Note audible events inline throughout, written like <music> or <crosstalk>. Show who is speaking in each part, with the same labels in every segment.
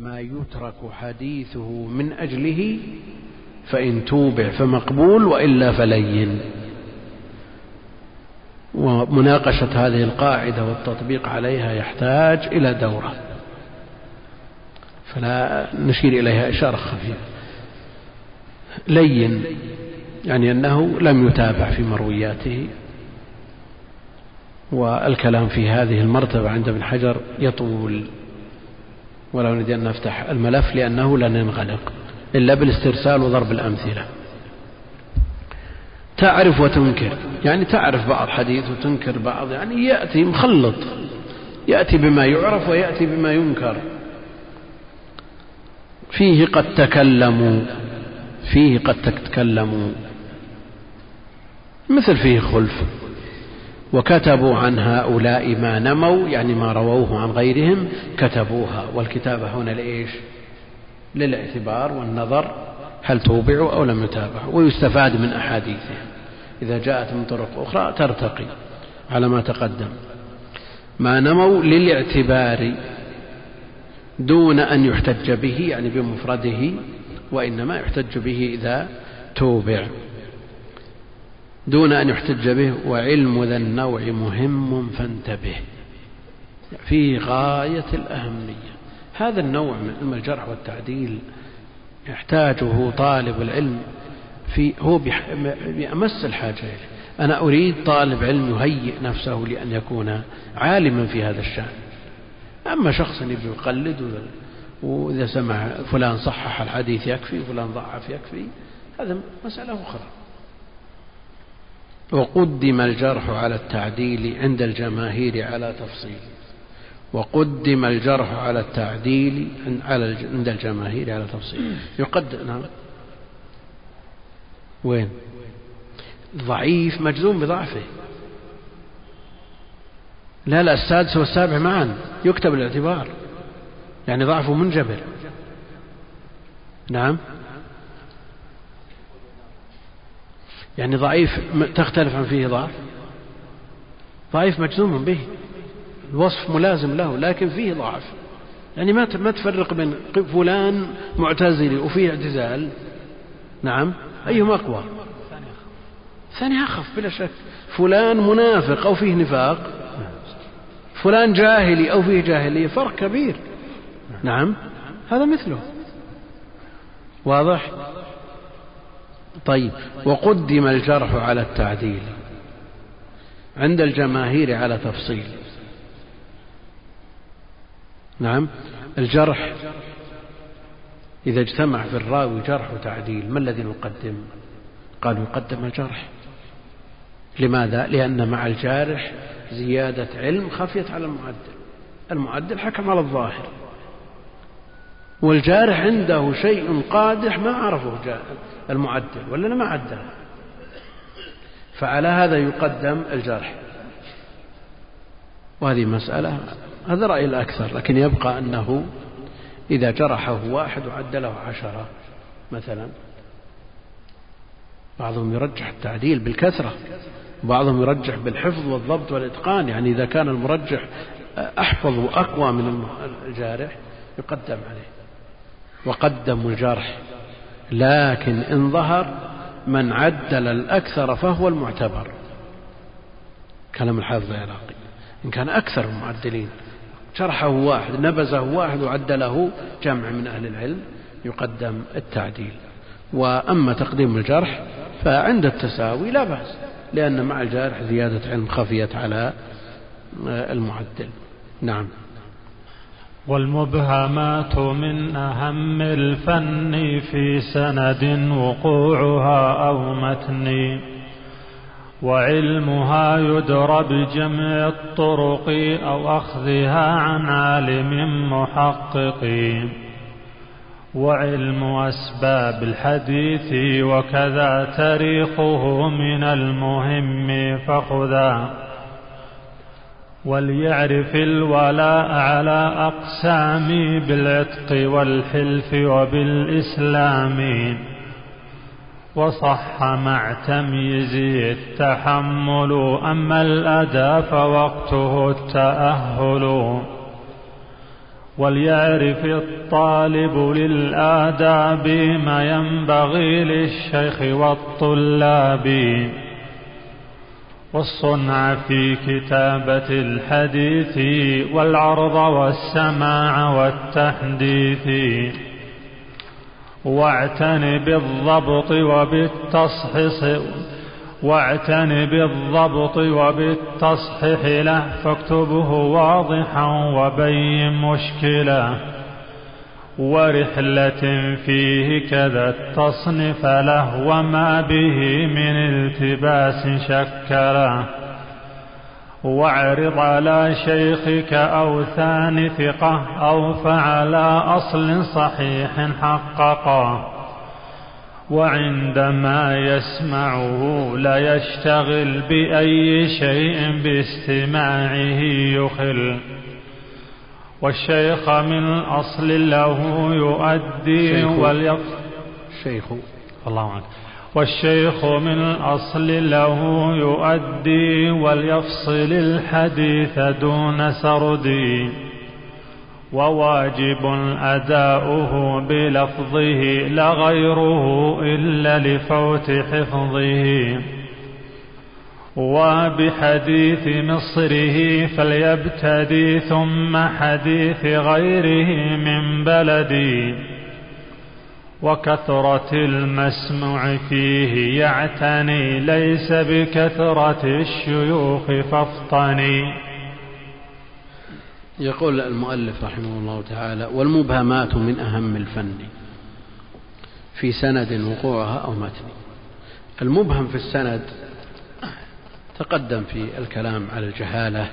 Speaker 1: ما يترك حديثه من أجله فإن توبع فمقبول وإلا فلين. ومناقشة هذه القاعدة والتطبيق عليها يحتاج إلى دورة. فلا نشير إليها إشارة خفيفة. لين يعني أنه لم يتابع في مروياته. والكلام في هذه المرتبة عند ابن حجر يطول. ولا نريد أن نفتح الملف لأنه لن ينغلق إلا بالاسترسال وضرب الأمثلة. تعرف وتنكر يعني تعرف بعض حديث وتنكر بعض يعني يأتي مخلط يأتي بما يعرف ويأتي بما ينكر. فيه قد تكلموا فيه قد تكلموا مثل فيه خلف. وكتبوا عن هؤلاء ما نموا يعني ما رووه عن غيرهم كتبوها. والكتابة هنا لإيش؟ للاعتبار والنظر هل توبعوا أو لم يتابعوا ويستفاد من أحاديثهم. إذا جاءت من طرق أخرى ترتقي على ما تقدم. ما نموا للاعتبار دون أن يحتج به يعني بمفرده وإنما يحتج به إذا توبع. دون أن يحتج به وعلم ذا النوع مهم فانتبه. فيه غاية الأهمية. هذا النوع من علم الجرح والتعديل يحتاجه طالب العلم في هو بأمس الحاجة إليه. أنا أريد طالب علم يهيئ نفسه لأن يكون عالما في هذا الشأن. أما شخص يقلد وإذا سمع فلان صحح الحديث يكفي وفلان ضعف يكفي هذا مسألة أخرى. وقدم الجرح على التعديل عند الجماهير على تفصيل. وقدم الجرح على التعديل عند الجماهير على تفصيل. يقدم نعم. وين؟ ضعيف مجزوم بضعفه. لا لا السادس والسابع معا. يكتب الاعتبار. يعني ضعفه منجبر. نعم. يعني ضعيف تختلف عن فيه ضعف. ضعيف مجزوم به. الوصف ملازم له لكن فيه ضعف. يعني ما ما تفرق بين فلان معتزلي وفيه اعتزال. نعم. أيهما أقوى؟ ثاني أخف بلا شك. فلان منافق أو فيه نفاق. فلان جاهلي أو فيه جاهلية فرق كبير. نعم. هذا مثله. واضح؟ طيب وقدم الجرح على التعديل عند الجماهير على تفصيل. نعم الجرح إذا اجتمع في الراوي جرح وتعديل ما الذي نقدم؟ قالوا يقدم الجرح. لماذا؟ لأن مع الجارح زيادة علم خفيت على المعدل. المعدل حكم على الظاهر. والجارح عنده شيء قادح ما عرفه المعدل ولا ما عدل فعلى هذا يقدم الجرح وهذه مسألة هذا رأي الأكثر لكن يبقى أنه إذا جرحه واحد وعدله عشرة مثلا بعضهم يرجح التعديل بالكثرة بعضهم يرجح بالحفظ والضبط والإتقان. يعني إذا كان المرجح أحفظ وأقوى من الجارح يقدم عليه. وقدموا الجرح. لكن إن ظهر من عدل الأكثر فهو المعتبر. كلام الحافظ العراقي. إن كان أكثر المعدلين. شرحه واحد نبزه واحد وعدله جمع من أهل العلم يقدم التعديل. وأما تقديم الجرح فعند التساوي لا بأس لأن مع الجارح زيادة علم خفيت على المعدل. نعم.
Speaker 2: والمبهمات من أهم الفن في سند وقوعها أو متن. وعلمها يدرى بجمع الطرق أو أخذها عن عالم محقق. وعلم أسباب الحديث وكذا تاريخه من المهم فخذا. وليعرف الولاء على أقسام بالعتق والحلف وبالإسلام. وصح مع تمييزه التحمل أما الأداء فوقته التأهل. وليعرف الطالب للآداب ما ينبغي للشيخ والطلاب. والصنع في كتابة الحديث والعرض والسماع والتحديث. واعتن بالضبط وبالتصحيح واعتن بالضبط وبالتصحيح له فاكتبه واضحا وبين مشكله. ورحلة فيه كذا التصنف له وما به من التباس شكله واعرض على شيخك أو ثاني ثقة أو فعلى أصل صحيح حققه وعندما يسمعه لا يشتغل بأي شيء باستماعه يخل. والشيخ من أصل له يؤدي وليق
Speaker 1: الشيخ
Speaker 2: الله عنك. والشيخ من أصل له يؤدي وليفصل الحديث دون سردي وواجب أداؤه بلفظه لا غيره إلا لفوت حفظه. وبحديث مصره فليبتدي ثم حديث غيره من بلدي. وكثرة المسموع فيه يعتني ليس بكثرة الشيوخ فافطني.
Speaker 1: يقول المؤلف رحمه الله تعالى والمبهمات من أهم الفن في سند وقوعها أو متن المبهم في السند تقدم في الكلام على الجهالة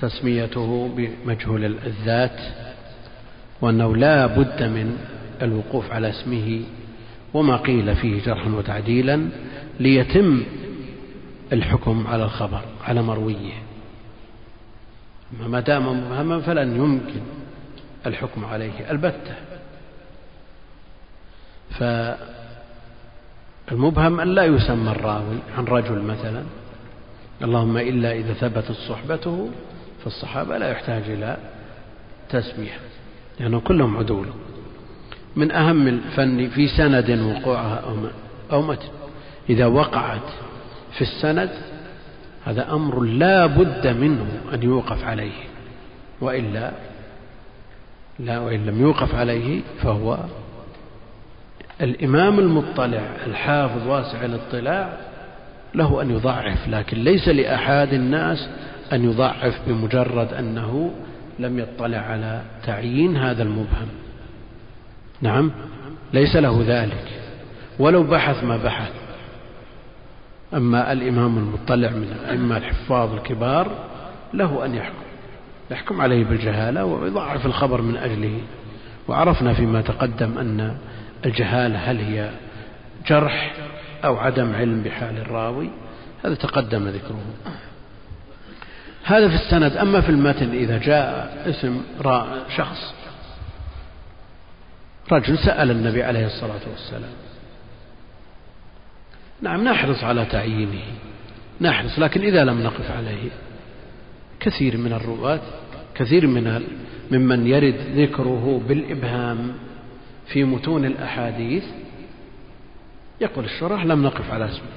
Speaker 1: تسميته بمجهول الذات وأنه لا بد من الوقوف على اسمه وما قيل فيه جرحا وتعديلا ليتم الحكم على الخبر على مرويه. ما دام مبهما فلن يمكن الحكم عليه البتة. فالمبهم أن لا يسمى الراوي عن رجل مثلا. اللهم إلا إذا ثبتت صحبته فالصحابة لا يحتاج إلى تسمية لأنه كلهم عدول. من أهم الفن في سند وقوعها أو متن. إذا وقعت في السند هذا أمر لا بد منه أن يوقف عليه. وإلا لا وإن لم يوقف عليه فهو الإمام المطلع الحافظ واسع الاطلاع له أن يضعف لكن ليس لأحد الناس أن يضعف بمجرد أنه لم يطلع على تعيين هذا المبهم. نعم ليس له ذلك. ولو بحث ما بحث. أما الإمام المطلع من الأئمة الحفاظ الكبار له أن يحكم. يحكم عليه بالجهالة ويضعف الخبر من أجله. وعرفنا فيما تقدم أن الجهالة هل هي جرح أو عدم علم بحال الراوي؟ هذا تقدم ذكره. هذا في السند أما في المتن إذا جاء اسم شخص رجل سأل النبي عليه الصلاة والسلام. نعم نحرص على تعيينه نحرص لكن إذا لم نقف عليه كثير من الرواة كثير من ممن يرد ذكره بالإبهام. في متون الأحاديث يقول الشرح لم نقف على اسمه.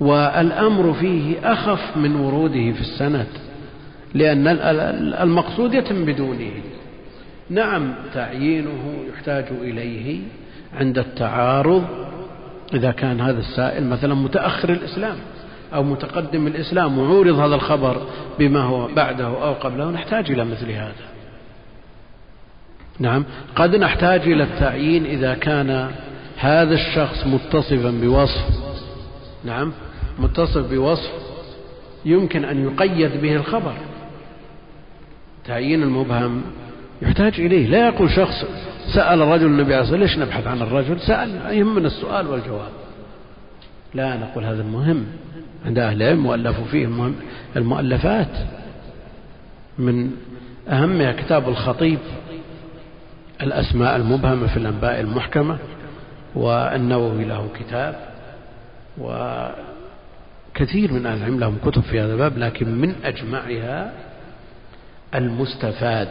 Speaker 1: والأمر فيه أخف من وروده في السند لأن المقصود يتم بدونه. نعم تعيينه يحتاج إليه عند التعارض إذا كان هذا السائل مثلا متأخر الإسلام أو متقدم الإسلام وعورض هذا الخبر بما هو بعده أو قبله نحتاج إلى مثل هذا. نعم. قد نحتاج إلى التعيين إذا كان هذا الشخص متصفا بوصف. نعم. متصف بوصف يمكن أن يقيد به الخبر. تعيين المبهم يحتاج إليه. لا يقول شخص سأل الرجل النبي عليه الصلاة ليش نبحث عن الرجل؟ سأل يهمنا السؤال والجواب. لا نقول هذا مهم عند أهل العلم وألفوا فيه المؤلفات من أهمها كتاب الخطيب. الأسماء المبهمة في الأنباء المحكمة والنووي له كتاب وكثير من أهل العلم لهم كتب في هذا الباب لكن من أجمعها المستفاد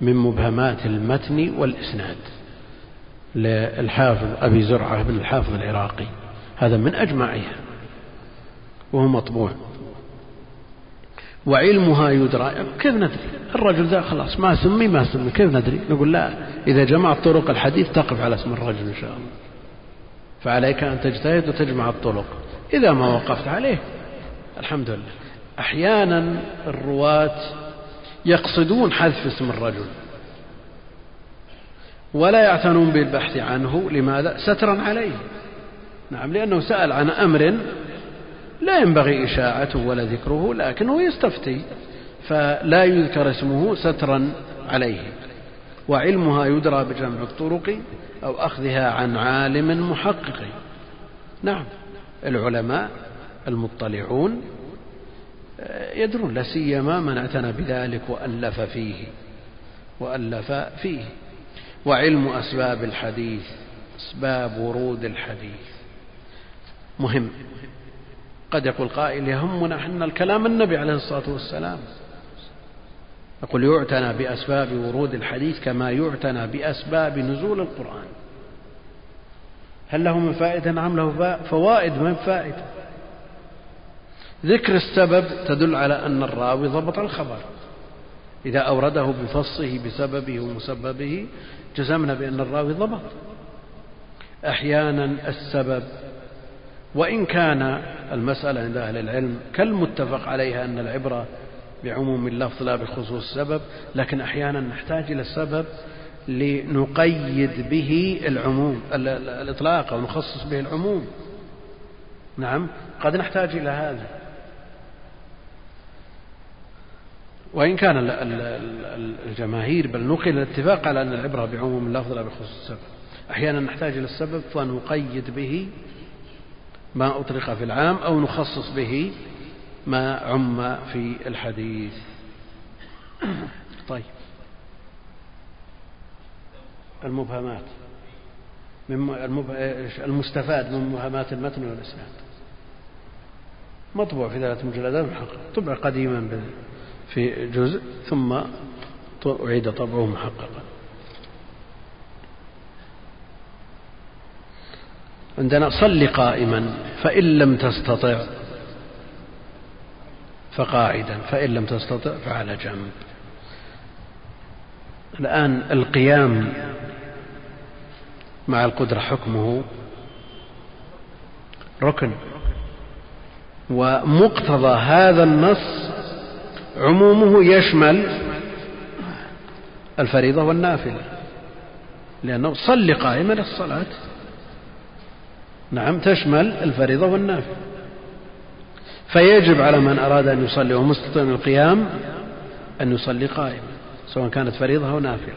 Speaker 1: من مبهمات المتن والإسناد للحافظ أبي زرعة بن الحافظ العراقي. هذا من أجمعها وهو مطبوع. وعلمها يدرى. كيف ندري؟ الرجل ذا خلاص ما سمي ما سمي كيف ندري؟ نقول لا إذا جمعت طرق الحديث تقف على اسم الرجل إن شاء الله. فعليك أن تجتهد وتجمع الطرق. إذا ما وقفت عليه الحمد لله. أحيانا الرواة يقصدون حذف اسم الرجل. ولا يعتنون بالبحث عنه. لماذا؟ سترا عليه. نعم لأنه سأل عن أمر لا ينبغي إشاعته ولا ذكره لكنه يستفتي فلا يذكر اسمه سترا عليه. وعلمها يدرى بجمع الطرق أو أخذها عن عالم محقق. نعم العلماء المطلعون يدرون لا سيما من اعتنى بذلك وألف فيه وألف فيه. وعلم أسباب الحديث أسباب ورود الحديث. مهم. قد يقول قائل يهمنا إحنا الكلام النبي عليه الصلاة والسلام. يقول يعتنى بأسباب ورود الحديث كما يعتنى بأسباب نزول القرآن. هل له من فائدة نعم له فوائد من فائدة. ذكر السبب تدل على أن الراوي ضبط الخبر. إذا أورده بفصه بسببه ومسببه جزمنا بأن الراوي ضبط. أحيانا السبب وإن كان المسألة عند أهل العلم كالمتفق عليها أن العبرة بعموم اللفظ لا بخصوص السبب لكن أحيانا نحتاج إلى السبب لنقيد به العموم الإطلاق أو نخصص به العموم. نعم قد نحتاج إلى هذا. وإن كان الجماهير بل نقل الاتفاق على أن العبرة بعموم اللفظ لا بخصوص السبب. أحيانا نحتاج إلى السبب فنقيد به ما أطلق في العام أو نخصص به ما عم في الحديث. طيب. المبهمات. من المستفاد من مبهمات المتن والإسناد. مطبوع في ثلاث مجلدات محقق طبع قديما في جزء ثم أعيد طبعه محققا. عندنا صل قائما فإن لم تستطع فقاعدا فإن لم تستطع فعلى جنب. الآن القيام مع القدرة حكمه ركن ومقتضى هذا النص عمومه يشمل الفريضة والنافلة لأنه صل قائما الصلاة نعم تشمل الفريضة والنافلة. فيجب على من أراد أن يصلي ومستطيع القيام أن يصلي قائما سواء كانت فريضة أو نافلة.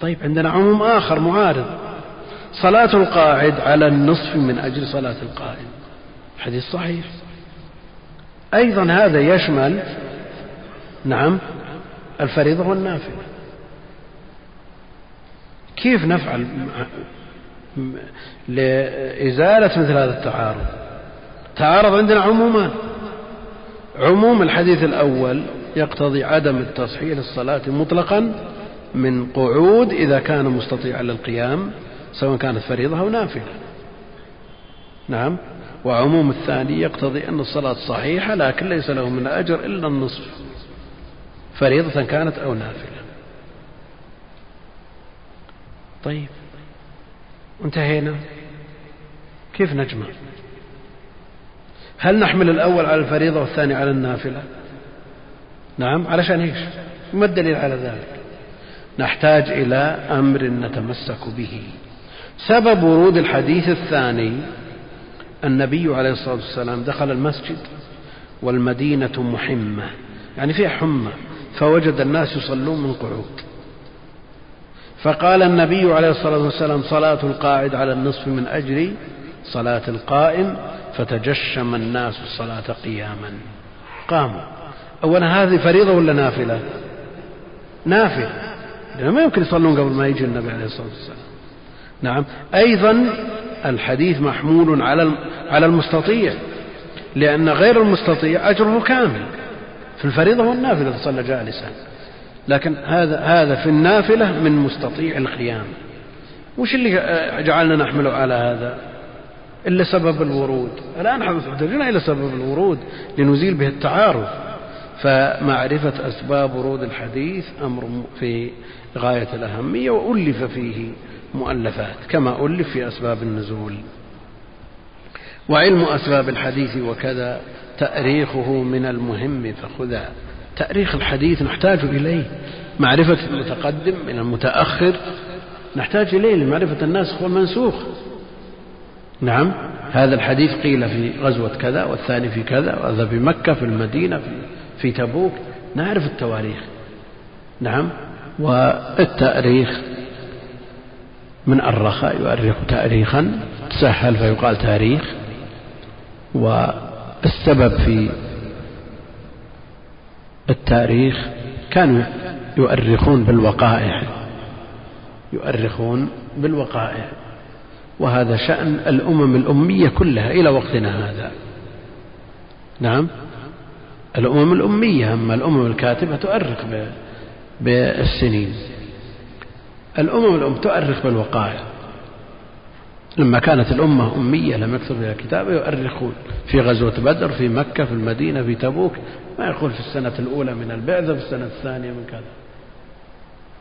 Speaker 1: طيب عندنا عموم آخر معارض. صلاة القاعد على النصف من أجل صلاة القائم. حديث صحيح. أيضا هذا يشمل نعم الفريضة والنافلة. كيف نفعل لإزالة مثل هذا التعارض. تعارض عندنا عمومان. عموم الحديث الأول يقتضي عدم التصحيح للصلاة مطلقا من قعود إذا كان مستطيعا للقيام سواء كانت فريضة أو نافلة. نعم. وعموم الثاني يقتضي أن الصلاة صحيحة لكن ليس له من أجر إلا النصف فريضة كانت أو نافلة. طيب. انتهينا. كيف نجمع؟ هل نحمل الأول على الفريضة والثاني على النافلة؟ نعم علشان إيش ما الدليل على ذلك؟ نحتاج إلى أمر نتمسك به. سبب ورود الحديث الثاني النبي عليه الصلاة والسلام دخل المسجد والمدينة محمة يعني فيها حمى فوجد الناس يصلون من قعود. فقال النبي عليه الصلاة والسلام صلاة القاعد على النصف من أجل صلاة القائم فتجشم الناس الصلاة قياما. قاموا. أولا هذه فريضة ولا نافلة؟ نافلة. لأنه ما يمكن يصلون قبل ما يجي النبي عليه الصلاة والسلام. نعم. أيضا الحديث محمول على على المستطيع لأن غير المستطيع أجره كامل في الفريضة والنافلة صلى جالسا. لكن هذا هذا في النافلة من مستطيع القيام. وش اللي جعلنا نحمله على هذا؟ إلا سبب الورود. الآن احتاجنا إلى سبب الورود لنزيل به التعارض فمعرفة أسباب ورود الحديث أمر في غاية الأهمية وألف فيه مؤلفات كما ألف في أسباب النزول. وعلم أسباب الحديث وكذا تأريخه من المهم فخذا. تأريخ الحديث نحتاج إليه. معرفة المتقدم من المتأخر نحتاج إليه لمعرفة الناسخ والمنسوخ. نعم هذا الحديث قيل في غزوة كذا والثاني في كذا وهذا في مكة في المدينة في, في تبوك. نعرف التواريخ. نعم والتأريخ من أرخ يؤرخ تأريخا تسهل فيقال تاريخ. والسبب في التاريخ كانوا يؤرخون بالوقائع يؤرخون بالوقائع. وهذا شأن الأمم الأمية كلها إلى وقتنا هذا. نعم؟ الأمم الأمية أما الأمم الكاتبة تؤرخ بالسنين. الأمم الأم تؤرخ بالوقائع. لما كانت الأمة أمية لم يكتب فيها كتابة يؤرخون في غزوة بدر في مكة في المدينة في تبوك. ما يقول في السنة الأولى من البعثة في السنة الثانية من كذا.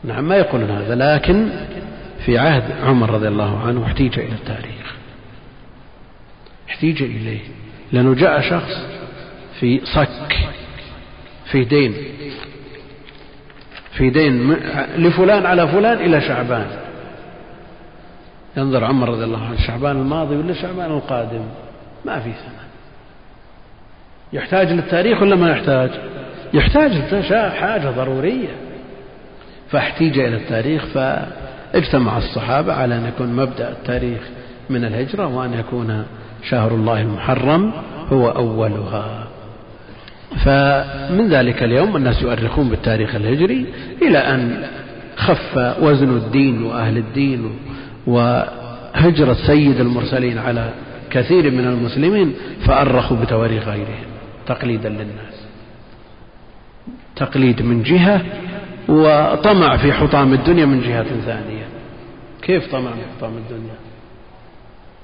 Speaker 1: نعم ما يقولون هذا. لكن في عهد عمر رضي الله عنه احتيج إلى التاريخ. احتيج إليه. لأنه جاء شخص في صك في دين في دين لفلان على فلان إلى شعبان. ينظر عمر رضي الله عنه شعبان الماضي ولا شعبان القادم؟ ما في سنة يحتاج للتاريخ ولا ما يحتاج؟ يحتاج حاجة ضرورية. فاحتيج إلى التاريخ فاجتمع الصحابة على أن يكون مبدأ التاريخ من الهجرة وأن يكون شهر الله المحرم هو أولها. فمن ذلك اليوم الناس يؤرخون بالتاريخ الهجري إلى أن خف وزن الدين وأهل الدين وهجرة سيد المرسلين على كثير من المسلمين فأرخوا بتواريخ غيرهم. تقليدا للناس. تقليد من جهة وطمع في حطام الدنيا من جهة ثانية. كيف طمع في حطام الدنيا؟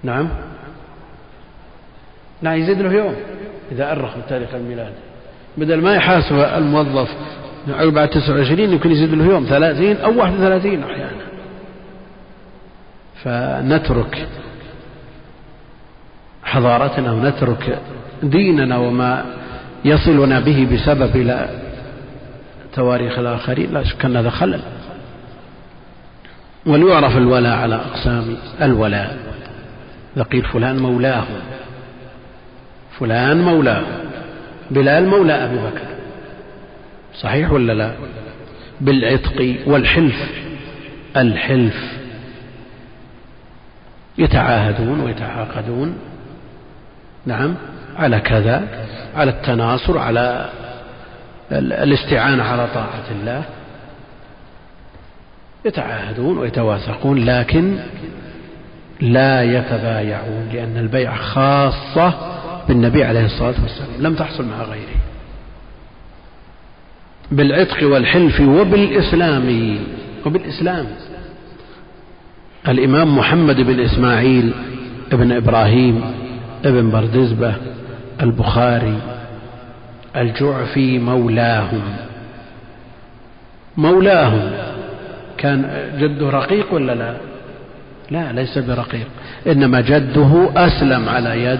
Speaker 1: نعم. لا يزيد له يوم إذا أرخ بالتاريخ الميلادي بدل ما يحاسب الموظف بعد 29 يمكن يزيد له يوم 30 أو 31 أحيانا. فنترك حضارتنا ونترك ديننا وما يصلنا به بسبب إلى تواريخ الآخرين لا شك أن هذا خلل. وليعرف الولاء على أقسام الولاء. لقيل فلان مولاه. فلان مولاه. بلال مولى أبي بكر. صحيح ولا لا؟ بالعتق والحلف. الحلف. يتعاهدون ويتعاقدون. نعم على كذا على التناصر على الاستعانة على طاعة الله. يتعاهدون ويتواثقون لكن لا يتبايعون لأن البيع خاصة بالنبي عليه الصلاة والسلام لم تحصل مع غيره. بالعتق والحلف وبالإسلام وبالإسلام. الإمام محمد بن إسماعيل ابن إبراهيم ابن بردزبة البخاري الجعفي مولاهم. مولاهم كان جده رقيق ولا لا؟ لا ليس برقيق إنما جده أسلم على يد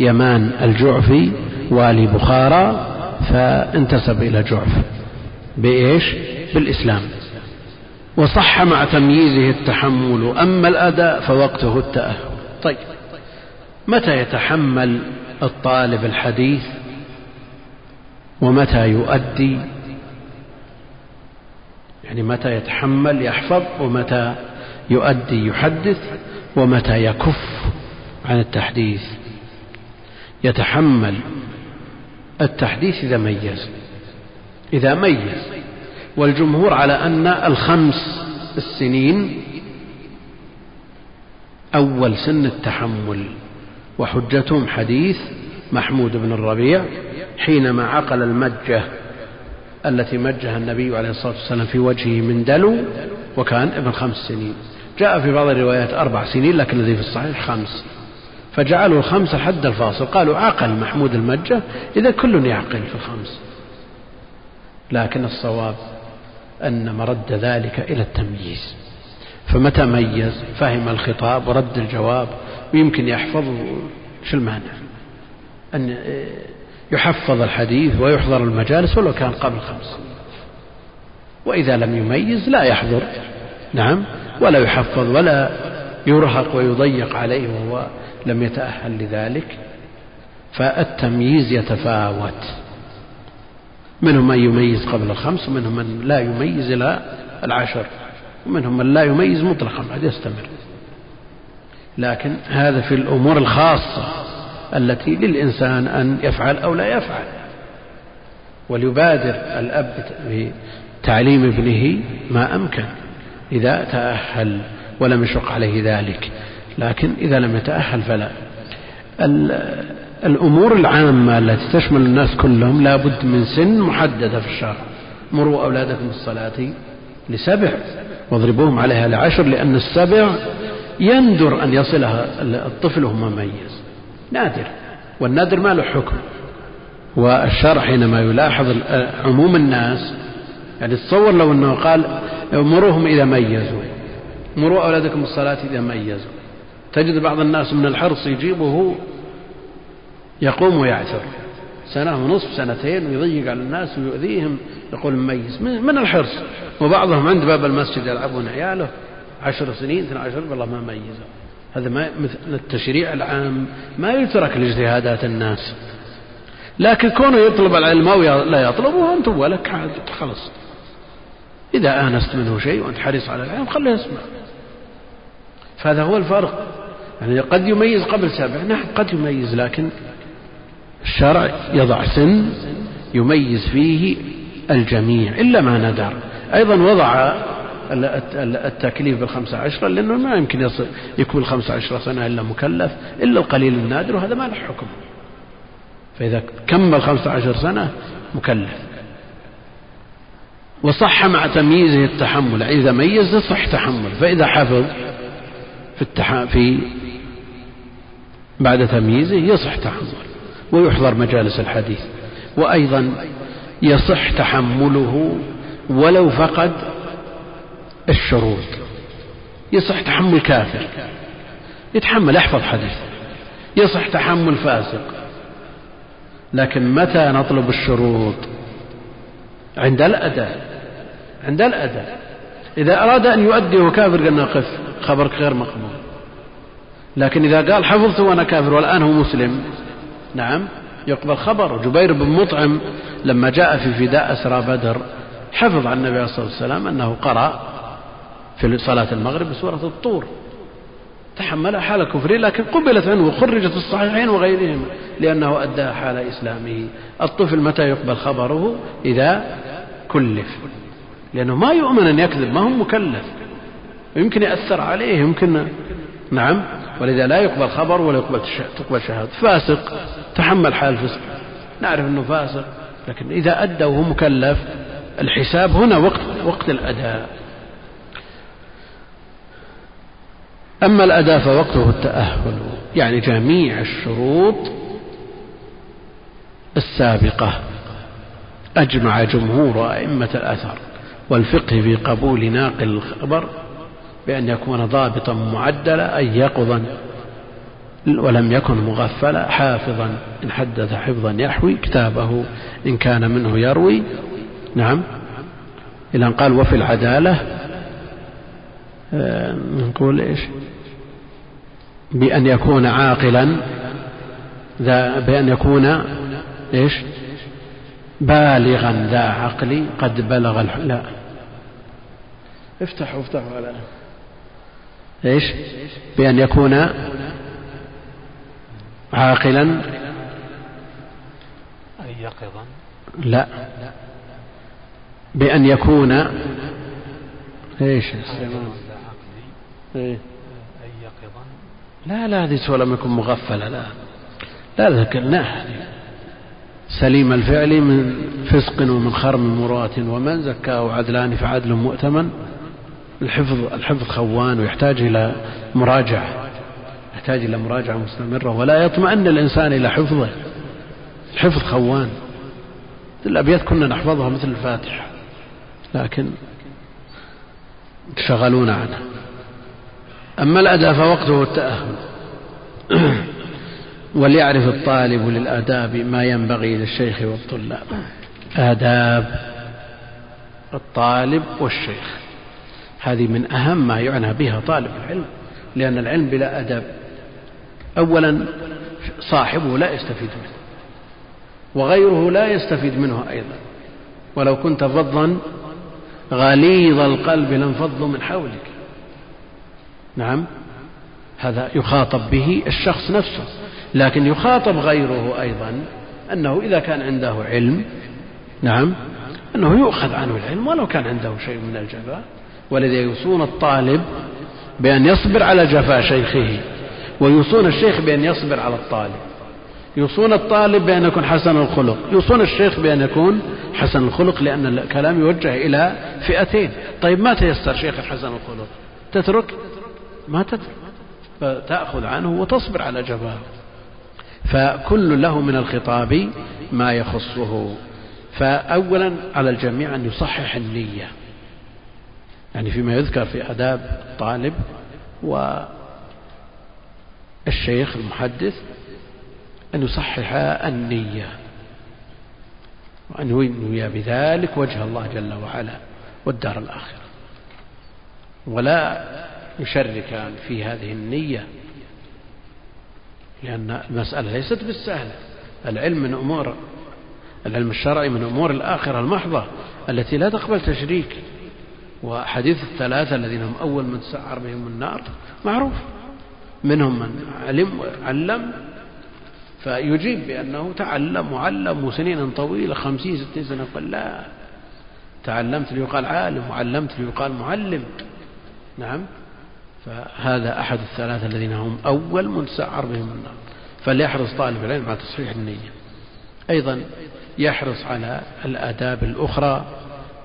Speaker 1: يمان الجعفي والي بخارى فانتسب إلى جعف. بإيش؟ بالإسلام. وصح مع تمييزه التحمل. أما الأداء فوقته التأهل. طيب متى يتحمل الطالب الحديث؟ ومتى يؤدي؟ يعني متى يتحمل يحفظ ومتى يؤدي يحدث ومتى يكف عن التحديث؟ يتحمل التحديث إذا ميز. إذا ميز. والجمهور على أن الخمس السنين أول سن التحمل وحجتهم حديث محمود بن الربيع حينما عقل المجة التي مجها النبي عليه الصلاة والسلام في وجهه من دلو وكان ابن خمس سنين. جاء في بعض الروايات أربع سنين لكن الذي في الصحيح خمس. فجعلوا الخمس حد الفاصل قالوا عقل محمود المجة إذا كل يعقل في الخمس. لكن الصواب أن مرد ذلك إلى التمييز. فمتى ميز؟ فهم الخطاب ورد الجواب. ويمكن يحفظ شو المانع أن يحفظ الحديث ويحضر المجالس ولو كان قبل خمس وإذا لم يميز لا يحضر. نعم. ولا يحفظ ولا يرهق ويضيق عليه وهو لم يتأهل لذلك. فالتمييز يتفاوت. منهم من يميز قبل الخمس ومنهم من لا يميز إلى العشر ومنهم من لا يميز مطلقا بعد يستمر. لكن هذا في الأمور الخاصة التي للإنسان أن يفعل أو لا يفعل. وليبادر الأب بتعليم ابنه ما أمكن إذا تأهل ولم يشق عليه ذلك. لكن إذا لم يتأهل فلا. الأمور العامة التي تشمل الناس كلهم لا بد من سن محددة في الشرع. مروا أولادكم بالصلاة لسبع واضربوهم عليها لعشر لأن السبع يندر أن يصلها الطفل وهو مميز. نادر والنادر ما له حكم. والشرع حينما يلاحظ عموم الناس يعني تصور لو أنه قال مروهم إذا ميزوا. مروا أولادكم بالصلاة إذا ميزوا. تجد بعض الناس من الحرص يجيبه يقوم ويعثر. سنة ونصف سنتين ويضيق على الناس ويؤذيهم. يقول مميز من الحرص؟ وبعضهم عند باب المسجد يلعبون عياله. عشر سنين اثنى عشر والله ما ميزه. هذا ما مثل التشريع العام. ما يترك لاجتهادات الناس. لكن كونه يطلب العلم أو لا يطلبه أنت ولك عاد خلص. إذا آنست منه شيء وأنت حريص على العلم خليه يسمع. فهذا هو الفرق. يعني قد يميز قبل سبع نعم قد يميز لكن الشرع يضع سن يميز فيه الجميع إلا ما ندر. أيضا وضع التكليف بالخمسة عشرة لأنه ما يمكن يكون الخمسة عشرة سنة إلا مكلف إلا القليل النادر وهذا ما له حكم. فإذا كمل خمسة عشر سنة مكلف. وصح مع تمييزه التحمل إذا ميز يصح تحمل. فإذا حفظ في التح... في بعد تمييزه يصح تحمل. ويحضر مجالس الحديث. وأيضا يصح تحمله ولو فقد الشروط. يصح تحمل كافر. يتحمل يحفظ حديث. يصح تحمل فاسق. لكن متى نطلب الشروط؟ عند الأداء عند الأداء إذا أراد أن يؤدي وكافر قلنا قف خبرك غير مقبول. لكن إذا قال حفظت وأنا كافر والآن هو مسلم نعم يقبل خبر جبير بن مطعم لما جاء في فداء أسرى بدر. حفظ عن النبي عليه الصلاة والسلام أنه قرأ في صلاة المغرب بسورة الطور. تحمل حال كفره لكن قبلت عنه وخرجت في الصحيحين وغيرهما لأنه أدى حال إسلامه. الطفل متى يقبل خبره؟ إذا كلف. لأنه ما يؤمن أن يكذب ما هو مكلف. يمكن يأثر عليه يمكن نعم ولذا لا يقبل خبر ولا يقبل تقبل شهادة. فاسق. تحمل حال الفسق. نعرف أنه فاسق لكن إذا أدى وهو مكلف الحساب هنا وقت وقت الأداء. أما الأداء فوقته التأهل يعني جميع الشروط السابقة. أجمع جمهور أئمة الأثر والفقه في قبول ناقل الخبر بأن يكون ضابطا معدلا أي يقظا. ولم يكن مغفلا حافظا. إن حدث حفظا يحوي كتابه إن كان منه يروي نعم. إلى أن قال وفي العدالة آه، نقول إيش؟ بأن يكون عاقلا ذا بأن يكون إيش؟ بالغا ذا عقل قد بلغ الح... لا. افتحوا افتحوا على إيش؟ بأن يكون عاقلا؟
Speaker 2: أي يقظا؟
Speaker 1: لا. بأن يكون إيش؟
Speaker 2: إيه؟
Speaker 1: لا لا هذه ولم يكن مغفلة لا. لا ذكرناها. سليم الفعل من فسق ومن خرم مراة ومن زكاه عدلان فعدل مؤتمن. الحفظ الحفظ خوان ويحتاج إلى مراجعة. يحتاج إلى مراجعة مستمرة ولا يطمئن الإنسان إلى حفظه. الحفظ خوان. الأبيات كنا نحفظها مثل الفاتحة. لكن تشغلون عنها. أما الأداء فوقته التأهل <clears throat> وليعرف الطالب للآداب ما ينبغي للشيخ والطلاب. آداب الطالب والشيخ. هذه من أهم ما يعنى بها طالب العلم. لأن العلم بلا أدب أولا صاحبه لا يستفيد منه وغيره لا يستفيد منه أيضا. ولو كنت فظا غليظ القلب لانفضوا من حولك. نعم هذا يخاطب به الشخص نفسه. لكن يخاطب غيره أيضا أنه إذا كان عنده علم نعم أنه يؤخذ عنه العلم ولو كان عنده شيء من الجفاء. ولذا يوصون الطالب بأن يصبر على جفاء شيخه. ويوصون الشيخ بأن يصبر على الطالب. يوصون الطالب بأن يكون حسن الخلق. يوصون الشيخ بأن يكون حسن الخلق لأن الكلام يوجه إلى فئتين. طيب ما تيسر شيخ حسن الخلق؟ تترك؟ ما تترك. فتأخذ عنه وتصبر على جفاه فكل له من الخطاب ما يخصه. فأولا على الجميع أن يصحح النية. يعني فيما يذكر في آداب الطالب والشيخ المحدث أن يصحح النية وأن ينوي بذلك وجه الله جل وعلا والدار الآخرة. ولا يشرك في هذه النية لأن المسألة ليست بالسهلة. العلم من أمور العلم الشرعي من أمور الآخرة المحضة التي لا تقبل تشريك. وحديث الثلاثة الذين هم أول من تسعر بهم النار معروف. منهم من علم وعلم فيجيب بأنه تعلم وعلم سنين طويلة خمسين ستين سنة قال لا تعلمت ليقال عالم وعلمت ليقال معلم. نعم. فهذا أحد الثلاثة الذين هم أول من تسعر بهم النار. فليحرص طالب العلم على تصحيح النية. أيضا يحرص على الآداب الأخرى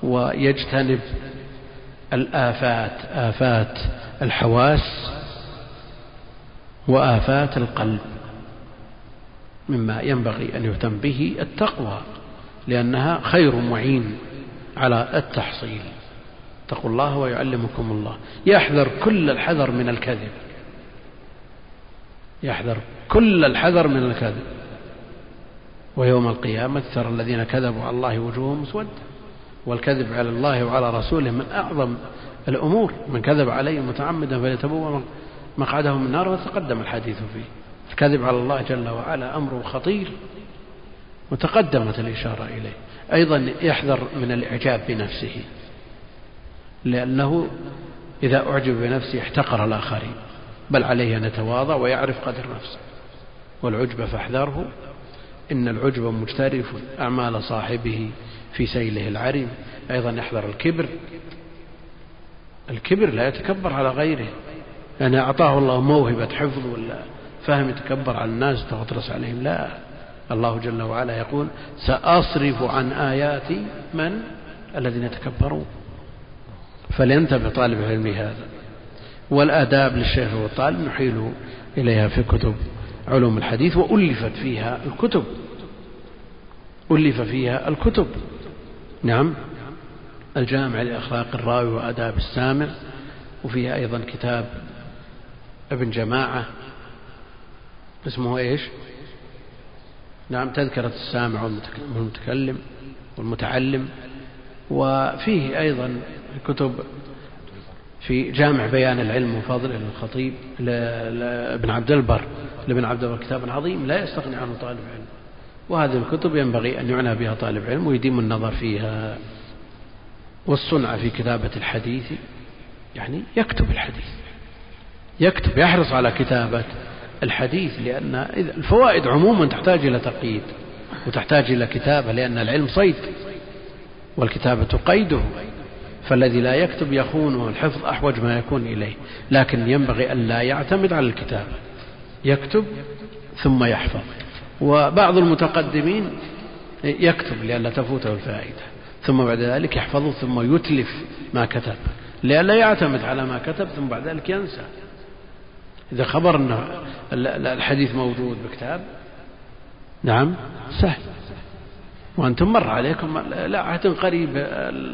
Speaker 1: ويجتنب الآفات آفات الحواس وآفات القلب مما ينبغي أن يهتم به التقوى لأنها خير معين على التحصيل. اتقوا الله ويعلمكم الله. يحذر كل الحذر من الكذب. يحذر كل الحذر من الكذب. ويوم القيامة ترى الذين كذبوا على الله وجوههم مسودة. والكذب على الله وعلى رسوله من أعظم الأمور. من كذب عليه متعمدا فليتبوأ مقعده من النار وتقدم الحديث فيه. الكذب على الله جل وعلا أمر خطير وتقدمت الإشارة إليه. أيضا يحذر من الإعجاب بنفسه لأنه إذا أعجب بنفسه احتقر الآخرين. بل عليه أن يتواضع ويعرف قدر نفسه. والعجب فاحذره إن العجب مجترف أعمال صاحبه في سيله العريم. أيضا يحذر الكبر الكبر لا يتكبر على غيره. يعني أعطاه الله موهبة حفظ ولا فهم يتكبر على الناس تغطرس عليهم. لا. الله جل وعلا يقول سأصرف عن آياتي من؟ الذين يتكبرون فلينتبه طالب العلم هذا. والآداب للشيخ والطالب نحيل إليها في كتب علوم الحديث وألفت فيها الكتب. ألف فيها الكتب. نعم. الجامع لأخلاق الراوي وآداب السامع. وفيها أيضا كتاب ابن جماعة اسمه إيش؟ نعم تذكرة السامع والمتكلم والمتعلم وفيه أيضا كتب في جامع بيان العلم وفضله للخطيب لابن عبد البر لابن عبد البر كتاب عظيم لا يستغني عنه طالب علم. وهذه الكتب ينبغي أن يعنى بها طالب علم ويديم النظر فيها. والصنعة في كتابة الحديث يعني يكتب الحديث. يكتب يحرص على كتابة الحديث لأن الفوائد عموما تحتاج إلى تقييد وتحتاج إلى كتابة لأن العلم صيد والكتابة قيده. فالذي لا يكتب يخونه الحفظ أحوج ما يكون إليه. لكن ينبغي أن لا يعتمد على الكتابة يكتب ثم يحفظ. وبعض المتقدمين يكتب لئلا تفوته الفائدة. ثم بعد ذلك يحفظه ثم يتلف ما كتب. لئلا يعتمد على ما كتب ثم بعد ذلك ينسى. إذا خبر أن الحديث موجود بكتاب نعم سهل. وأنتم مر عليكم لا عهد قريب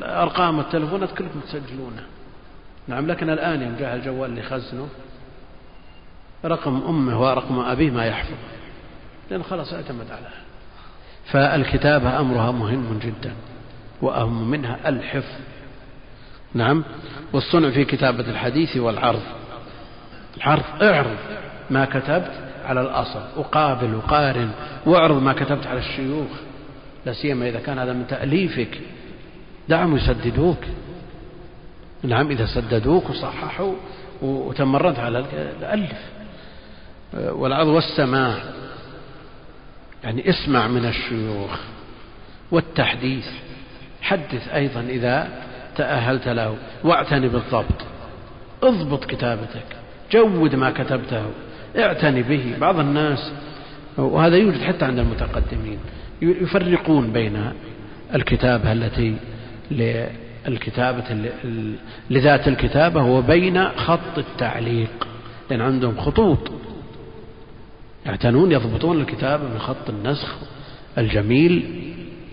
Speaker 1: أرقام التلفونات كلكم تسجلونه. نعم لكن الآن يوم جاء الجوال اللي خزنه رقم أمه ورقم أبيه ما يحفظ. لأن خلاص اعتمد على فالكتابة أمرها مهم جدا وأهم منها الحفظ. نعم والصنع في كتابة الحديث والعرض. العرض اعرض ما كتبت على الأصل وقابل وقارن واعرض ما كتبت على الشيوخ. لا سيما إذا كان هذا من تأليفك. دعهم يسددوك. نعم إذا سددوك وصححوا وتمرنت على الألف. والعرض والسماع. يعني اسمع من الشيوخ. والتحديث. حدث أيضا إذا تأهلت له. واعتني بالضبط. اضبط كتابتك. جود ما كتبته. اعتني به. بعض الناس وهذا يوجد حتى عند المتقدمين يفرقون بين الكتابة التي للكتابة لذات الكتابة وبين خط التعليق. لأن عندهم خطوط. يعتنون يضبطون الكتابة من خط النسخ الجميل.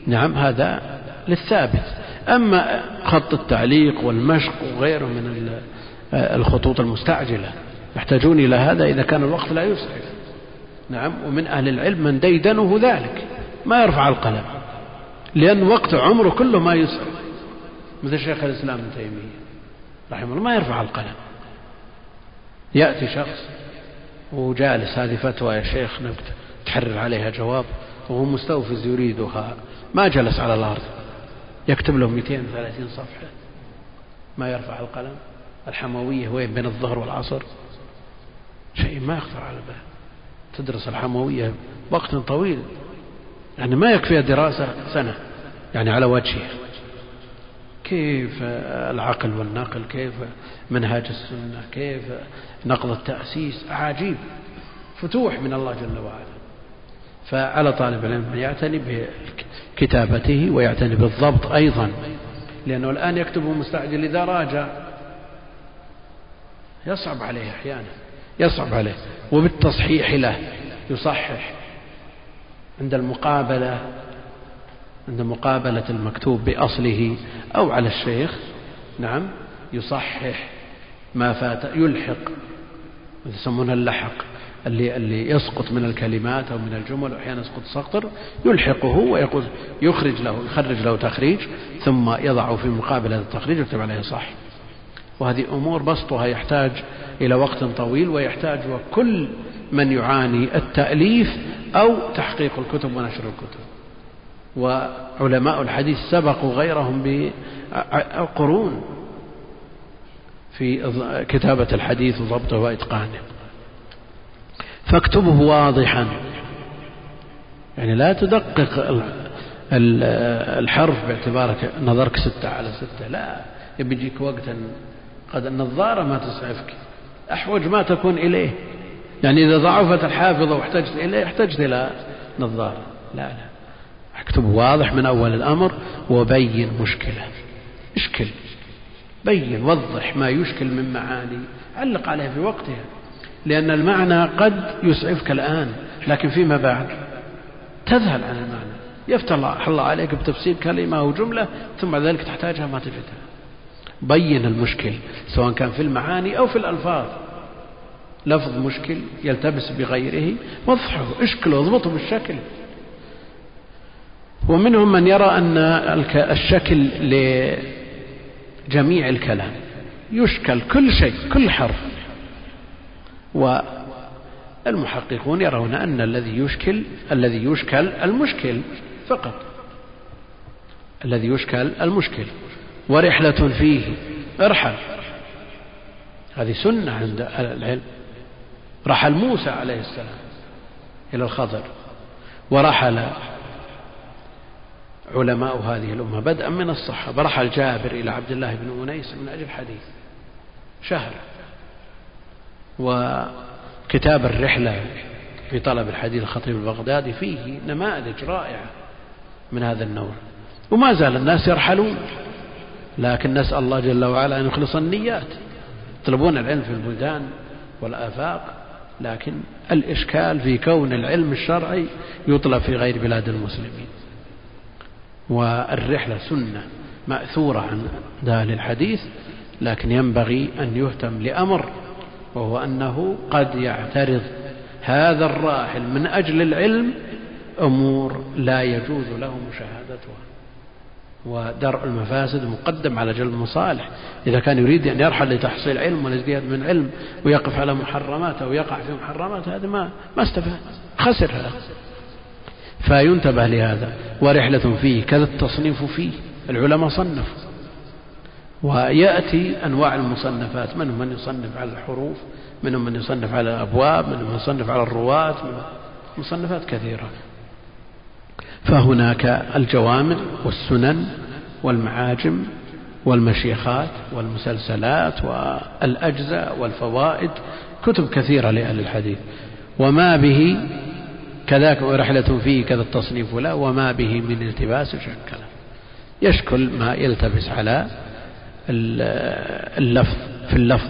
Speaker 1: نعم هذا للثابت. أما خط التعليق والمشق وغيره من الخطوط المستعجلة يحتاجون إلى هذا إذا كان الوقت لا يسعف نعم ومن أهل العلم من ديدنه ذلك. ما يرفع القلم لأن وقت عمره كله ما يسعف مثل شيخ الإسلام ابن تيمية رحمه الله ما يرفع القلم. يأتي شخص وجالس هذه فتوى يا شيخ نبت تحرر عليها جواب وهو مستوفز يريدها. ما جلس على الأرض. يكتب له 230 صفحة. ما يرفع القلم. الحموية وين؟ بين الظهر والعصر. شيء ما يخطر على البال. تدرس الحموية وقت طويل يعني ما يكفي دراسة سنة يعني على وجهه كيف العقل والنقل كيف منهاج السنة كيف نقض التأسيس؟ عجيب. فتوح من الله جل وعلا. فعلى طالب العلم أن يعتني بكتابته ويعتني بالضبط أيضا لأنه الآن يكتب مستعجل إذا راجع. يصعب عليه أحيانا. يصعب عليه. وبالتصحيح له يصحح عند المقابلة عند مقابلة المكتوب بأصله أو على الشيخ نعم يصحح ما فات يلحق يسمونها اللحق اللي اللي يسقط من الكلمات أو من الجمل واحيانا يسقط سقطر يلحقه ويقول يخرج له يخرج له تخريج ثم يضعه في مقابل هذا التخريج ويكتب عليه صح وهذه أمور بسطها يحتاج إلى وقت طويل ويحتاج كل من يعاني التأليف أو تحقيق الكتب ونشر الكتب. وعلماء الحديث سبقوا غيرهم بقرون في كتابة الحديث وضبطه وإتقانه. فاكتبه واضحا. يعني لا تدقق الحرف باعتبارك نظرك ستة على ستة لا. يبي يجيك وقت قد النظارة ما تسعفك. أحوج ما تكون إليه. يعني إذا ضعفت الحافظة واحتجت إليه احتجت إلى نظارة. لا لا. أكتب واضح من أول الأمر وبين مشكلة. اشكل. بين وضح ما يشكل من معاني. علق عليها في وقتها. لأن المعنى قد يسعفك الآن لكن فيما بعد تذهل عن المعنى. يفتح الله عليك بتفسير كلمة أو جملة ثم بعد ذلك تحتاجها ما تجدها بين المشكل سواء كان في المعاني أو في الألفاظ. لفظ مشكل يلتبس بغيره وضحه اشكله اضبطه بالشكل. ومنهم من يرى أن الشكل لجميع الكلام يشكل كل شيء كل حرف. والمحققون يرون أن الذي يشكل الذي يشكل المشكل فقط. الذي يشكل المشكل. ورحلة فيه. ارحل. هذه سنة عند العلم. رحل موسى عليه السلام إلى الخضر ورحل علماء هذه الأمة بدءا من الصحابة. رحل جابر إلى عبد الله بن أنيس من أجل حديث. شهر. وكتاب الرحلة في طلب الحديث الخطيب البغدادي فيه نماذج رائعة من هذا النوع. وما زال الناس يرحلون. لكن نسأل الله جل وعلا أن يخلص النيات. يطلبون العلم في البلدان والآفاق لكن الإشكال في كون العلم الشرعي يطلب في غير بلاد المسلمين. والرحلة سنة مأثورة عن أهل الحديث لكن ينبغي أن يهتم لأمر وهو أنه قد يعترض هذا الراحل من أجل العلم أمور لا يجوز له مشاهدتها ودرء المفاسد مقدم على جلب المصالح. إذا كان يريد أن يرحل لتحصيل علم والازدياد من علم ويقف على محرمات أو يقع في محرمات هذا ما ما استفاد. خسر هذا. فينتبه لهذا. ورحلة فيه كذا التصنيف فيه. العلماء صنفوا. ويأتي أنواع المصنفات. منهم من يصنف على الحروف منهم من يصنف على الأبواب منهم من يصنف على الرواة مصنفات كثيرة. فهناك الجوامع والسنن والمعاجم والمشيخات والمسلسلات والأجزاء والفوائد كتب كثيرة لأهل الحديث. وما به كذاك ورحلة فيه كذا التصنيف لا وما به من التباس شكل يشكل ما يلتبس على اللفظ في اللفظ.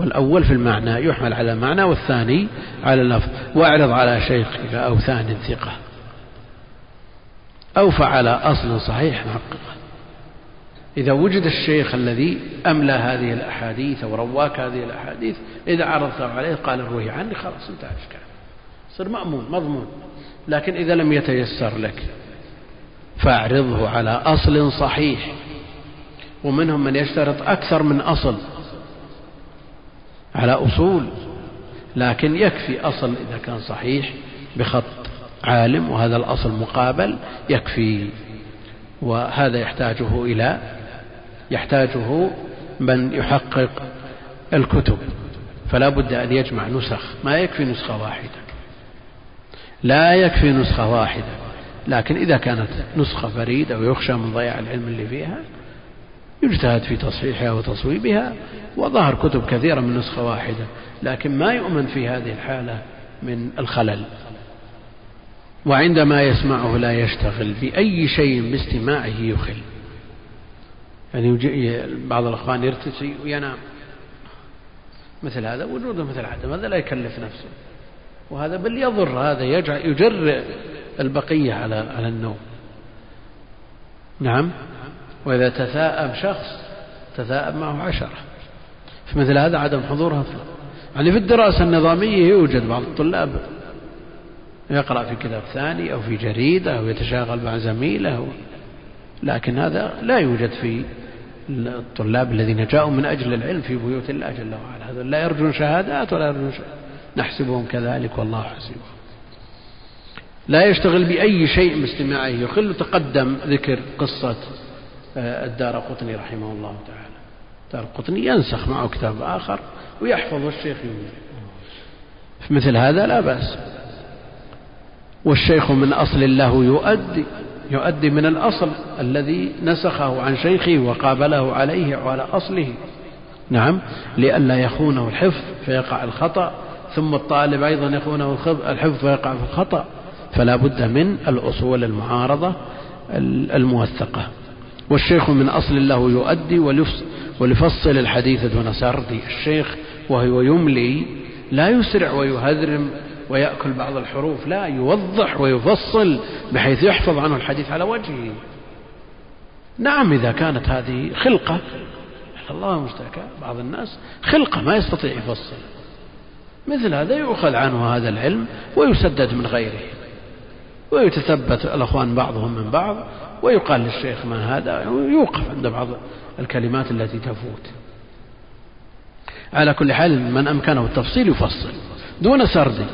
Speaker 1: والأول في المعنى يحمل على معنى والثاني على اللفظ واعرض على شيخك أو ثان ثقة. أو فعل أصل صحيح محققا إذا وجد الشيخ الذي أملى هذه الأحاديث أو رواك هذه الأحاديث إذا عرضته عليه قال روي عني خلاص انتهى الإشكال. صر مأمون مضمون. لكن إذا لم يتيسر لك فاعرضه على أصل صحيح. ومنهم من يشترط أكثر من أصل. على أصول. لكن يكفي أصل إذا كان صحيح بخط عالم وهذا الأصل مقابل يكفي وهذا يحتاجه إلى يحتاجه من يحقق الكتب. فلا بد أن يجمع نسخ ما يكفي نسخة واحدة. لا يكفي نسخة واحدة لكن إذا كانت نسخة فريدة ويخشى من ضياع العلم اللي فيها يجتهد في تصحيحها وتصويبها وظهر كتب كثيرة من نسخة واحدة لكن ما يؤمن في هذه الحالة من الخلل. وعندما يسمعه لا يشتغل بأي شيء باستماعه يخل. يعني بعض الأخوان يرتسي وينام. مثل هذا وجوده مثل عدم هذا لا يكلف نفسه؟ وهذا بل يضر هذا يجر البقية على على النوم. نعم؟ وإذا تثاءب شخص تثاءب معه عشرة. في مثل هذا عدم حضورها يعني في الدراسة النظامية يوجد بعض الطلاب يقرأ في كتاب ثاني أو في جريدة أو يتشاغل مع زميله. لكن هذا لا يوجد في الطلاب الذين جاءوا من أجل العلم في بيوت الله جل وعلا. هذا لا يرجون شهادات ولا يرجون شهادات. نحسبهم كذلك والله حسيبهم. لا يشتغل بأي شيء باستماعه يخل تقدم ذكر قصة آه، الدار قطني رحمه الله تعالى. دار قطني ينسخ معه كتاب آخر ويحفظ الشيخ يوجد في مثل هذا لا بأس. والشيخ من أصل له يؤدي يؤدي من الأصل الذي نسخه عن شيخه وقابله عليه وعلى أصله. نعم لئلا يخونه الحفظ فيقع الخطأ ثم الطالب أيضا يخونه الحفظ فيقع في الخطأ فلا بد من الأصول المعارضة الموثقة. والشيخ من أصل له يؤدي وليفصل الحديث دون سردي الشيخ وهو يملي لا يسرع ويهذرم ويأكل بعض الحروف. لا يوضح ويفصل بحيث يحفظ عنه الحديث على وجهه. نعم إذا كانت هذه خلقة الله مستكى بعض الناس خلقة ما يستطيع يفصل. مثل هذا يؤخذ عنه هذا العلم ويسدد من غيره. ويتثبت الأخوان بعضهم من بعض ويقال للشيخ ما هذا ويوقف عند بعض الكلمات التي تفوت. على كل حال من أمكنه التفصيل يفصل دون سرد.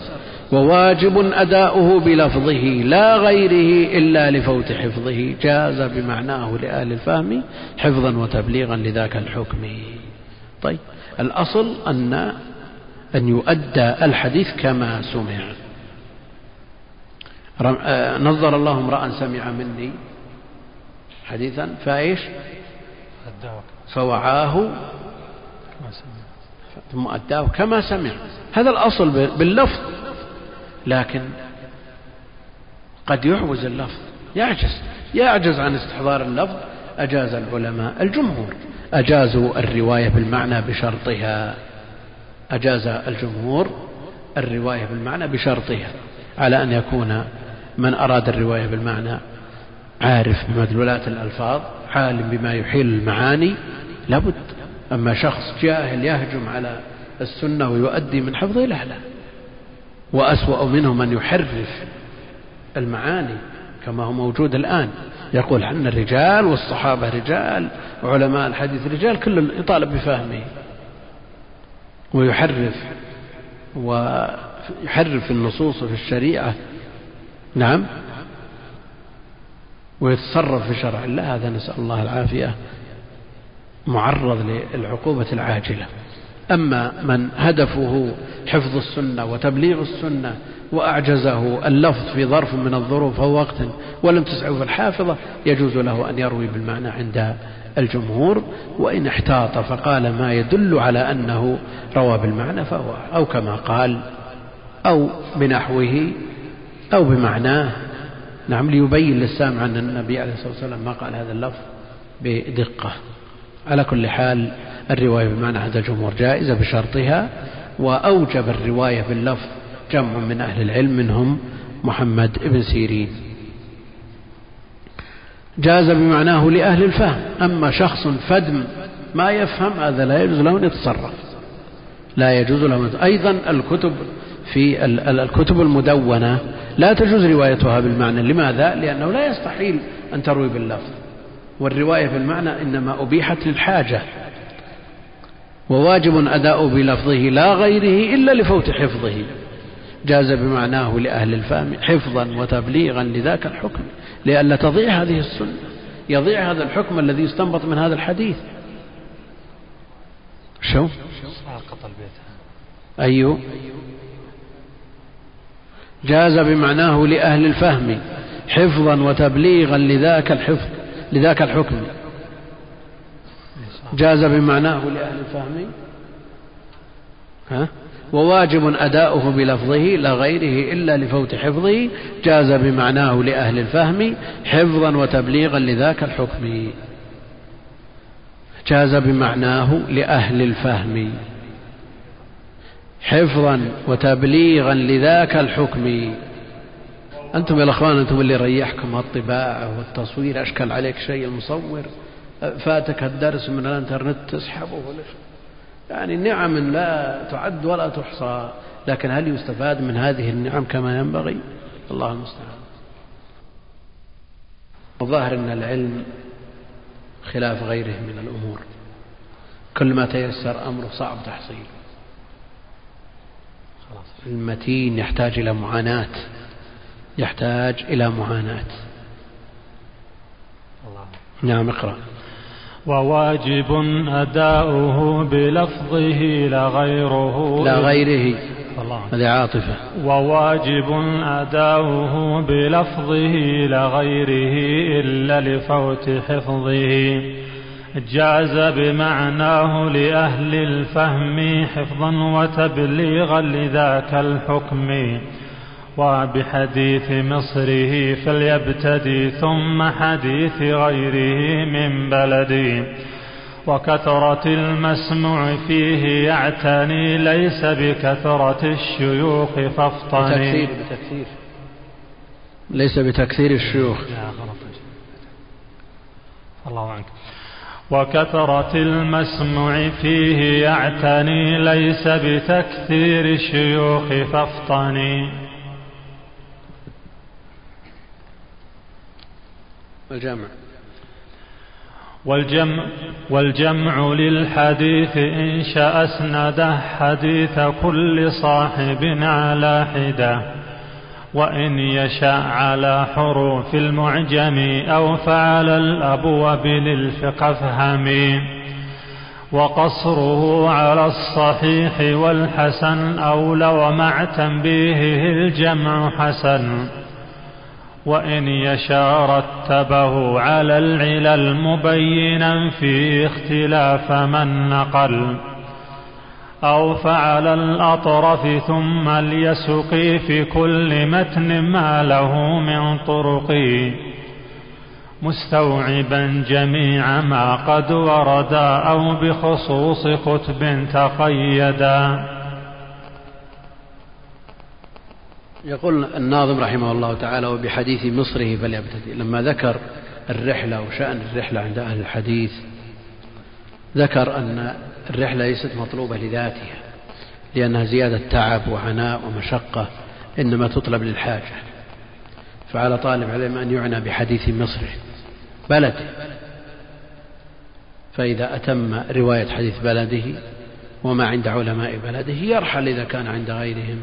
Speaker 1: وواجب أداؤه بلفظه لا غيره إلا لفوت حفظه. جاز بمعناه لأهل الفهم حفظا وتبليغا لذاك الحكم. طيب الأصل أن أن يؤدى الحديث كما سمع. آه، نظر الله امرأ سمع مني حديثا فإيش؟ فوعاه ثم أداه كما سمع. هذا الأصل باللفظ. لكن قد يعوز اللفظ. يعجز. يعجز عن استحضار اللفظ. أجاز العلماء الجمهور. أجازوا الرواية بالمعنى بشرطها. أجاز الجمهور الرواية بالمعنى بشرطها. على أن يكون من أراد الرواية بالمعنى عارف بمدلولات الألفاظ عالم بما يحيل المعاني لابد. أما شخص جاهل يهجم على السنة ويؤدي من حفظه لا لا. وأسوأ منه من يحرف المعاني كما هو موجود الآن. يقول أن الرجال والصحابة رجال وعلماء الحديث رجال كل يطالب بفهمه. ويحرف ويحرف النصوص في الشريعة. نعم. ويتصرف في شرع الله هذا نسأل الله العافية معرض للعقوبة العاجلة. أما من هدفه حفظ السنة وتبليغ السنة وأعجزه اللفظ في ظرف من الظروف أو وقت ولم تسعه الحافظة يجوز له أن يروي بالمعنى عند الجمهور وإن احتاط فقال ما يدل على أنه روى بالمعنى فهو أو كما قال أو بنحوه أو بمعناه. نعم ليبين للسامع أن النبي عليه الصلاة والسلام ما قال هذا اللفظ بدقة. على كل حال الرواية بمعنى عند الجمهور جائزة بشرطها وأوجب الرواية باللفظ جمع من أهل العلم منهم محمد بن سيرين. جاز بمعناه لأهل الفهم. أما شخص فدم ما يفهم هذا لا يجوز له أن يتصرف. لا يجوز له أيضا الكتب في الكتب المدونة لا تجوز روايتها بالمعنى. لماذا؟ لأنه لا يستحيل أن تروي باللفظ. والرواية بالمعنى إنما أبيحت للحاجة. وواجب أداء بلفظه لا غيره إلا لفوت حفظه. جاز بمعناه لأهل الفهم حفظا وتبليغا لذاك الحكم لئلا تضيع هذه السنة يضيع هذا الحكم الذي يستنبط من هذا الحديث. شو؟ أيوه. جاز بمعناه لأهل الفهم حفظا وتبليغا لذاك الحفظ لذاك الحكم. جاز بمعناه لأهل الفهم؟ ها؟ وواجب أداؤه بلفظه لا غيره إلا لفوت حفظه جاز بمعناه لأهل الفهم حفظا وتبليغا لذاك الحكم. جاز بمعناه لأهل الفهم حفظا وتبليغا لذاك الحكم. أنتم يا الأخوان أنتم اللي ريحكم الطباعة والتصوير أشكل عليك شيء المصور فاتك الدرس من الانترنت تسحبه. ولا يعني نعم لا تعد ولا تحصى لكن هل يستفاد من هذه النعم كما ينبغي؟ الله المستعان. الظاهر أن العلم خلاف غيره من الأمور. كل ما تيسر أمره صعب تحصيله. المتين يحتاج إلى معاناة. يحتاج إلى معاناة. الله. نعم اقرأ.
Speaker 2: وواجب أداؤه بلفظه لا غيره
Speaker 1: لا غيره هذه عاطفة
Speaker 2: وواجب أداؤه بلفظه لا غيره إلا لفوت حفظه. جاز بمعناه لأهل الفهم حفظا وتبليغا لذاك الحكم. وبحديث مصره فليبتدي ثم حديث غيره من بلدي وكثرة المسموع فيه يعتني ليس بكثرة الشيوخ فافطني.
Speaker 1: بتكثير بتكثير. ليس بتكثير الشيوخ.
Speaker 2: الله عنك. وكثرة المسموع فيه يعتني ليس بتكثير الشيوخ فافطني.
Speaker 1: الجامع
Speaker 2: والجمع والجمع للحديث إن شاء أسنده حديث كل صاحب على حدة وإن يشاء على حروف المعجم أو فعل الأبواب للفقه فهمي وقصره على الصحيح والحسن أولى ومع تنبيهه الجمع حسن. وإن يشاء رتبه على العلل مبينا في اختلاف من نقل. أو فعل الأطرف ثم ليسقي في كل متن ما له من طرق. مستوعبا جميع ما قد وردا أو بخصوص كتب تقيدا.
Speaker 1: يقول الناظم رحمه الله تعالى وبحديث مصره فليبتدئ. لما ذكر الرحلة وشأن الرحلة عند أهل الحديث ذكر أن الرحلة ليست مطلوبة لذاتها لأنها زيادة تعب وعناء ومشقة إنما تطلب للحاجة. فعلى طالب علم أن يعنى بحديث مصره. بلده. فإذا أتم رواية حديث بلده وما عند علماء بلده يرحل إذا كان عند غيرهم.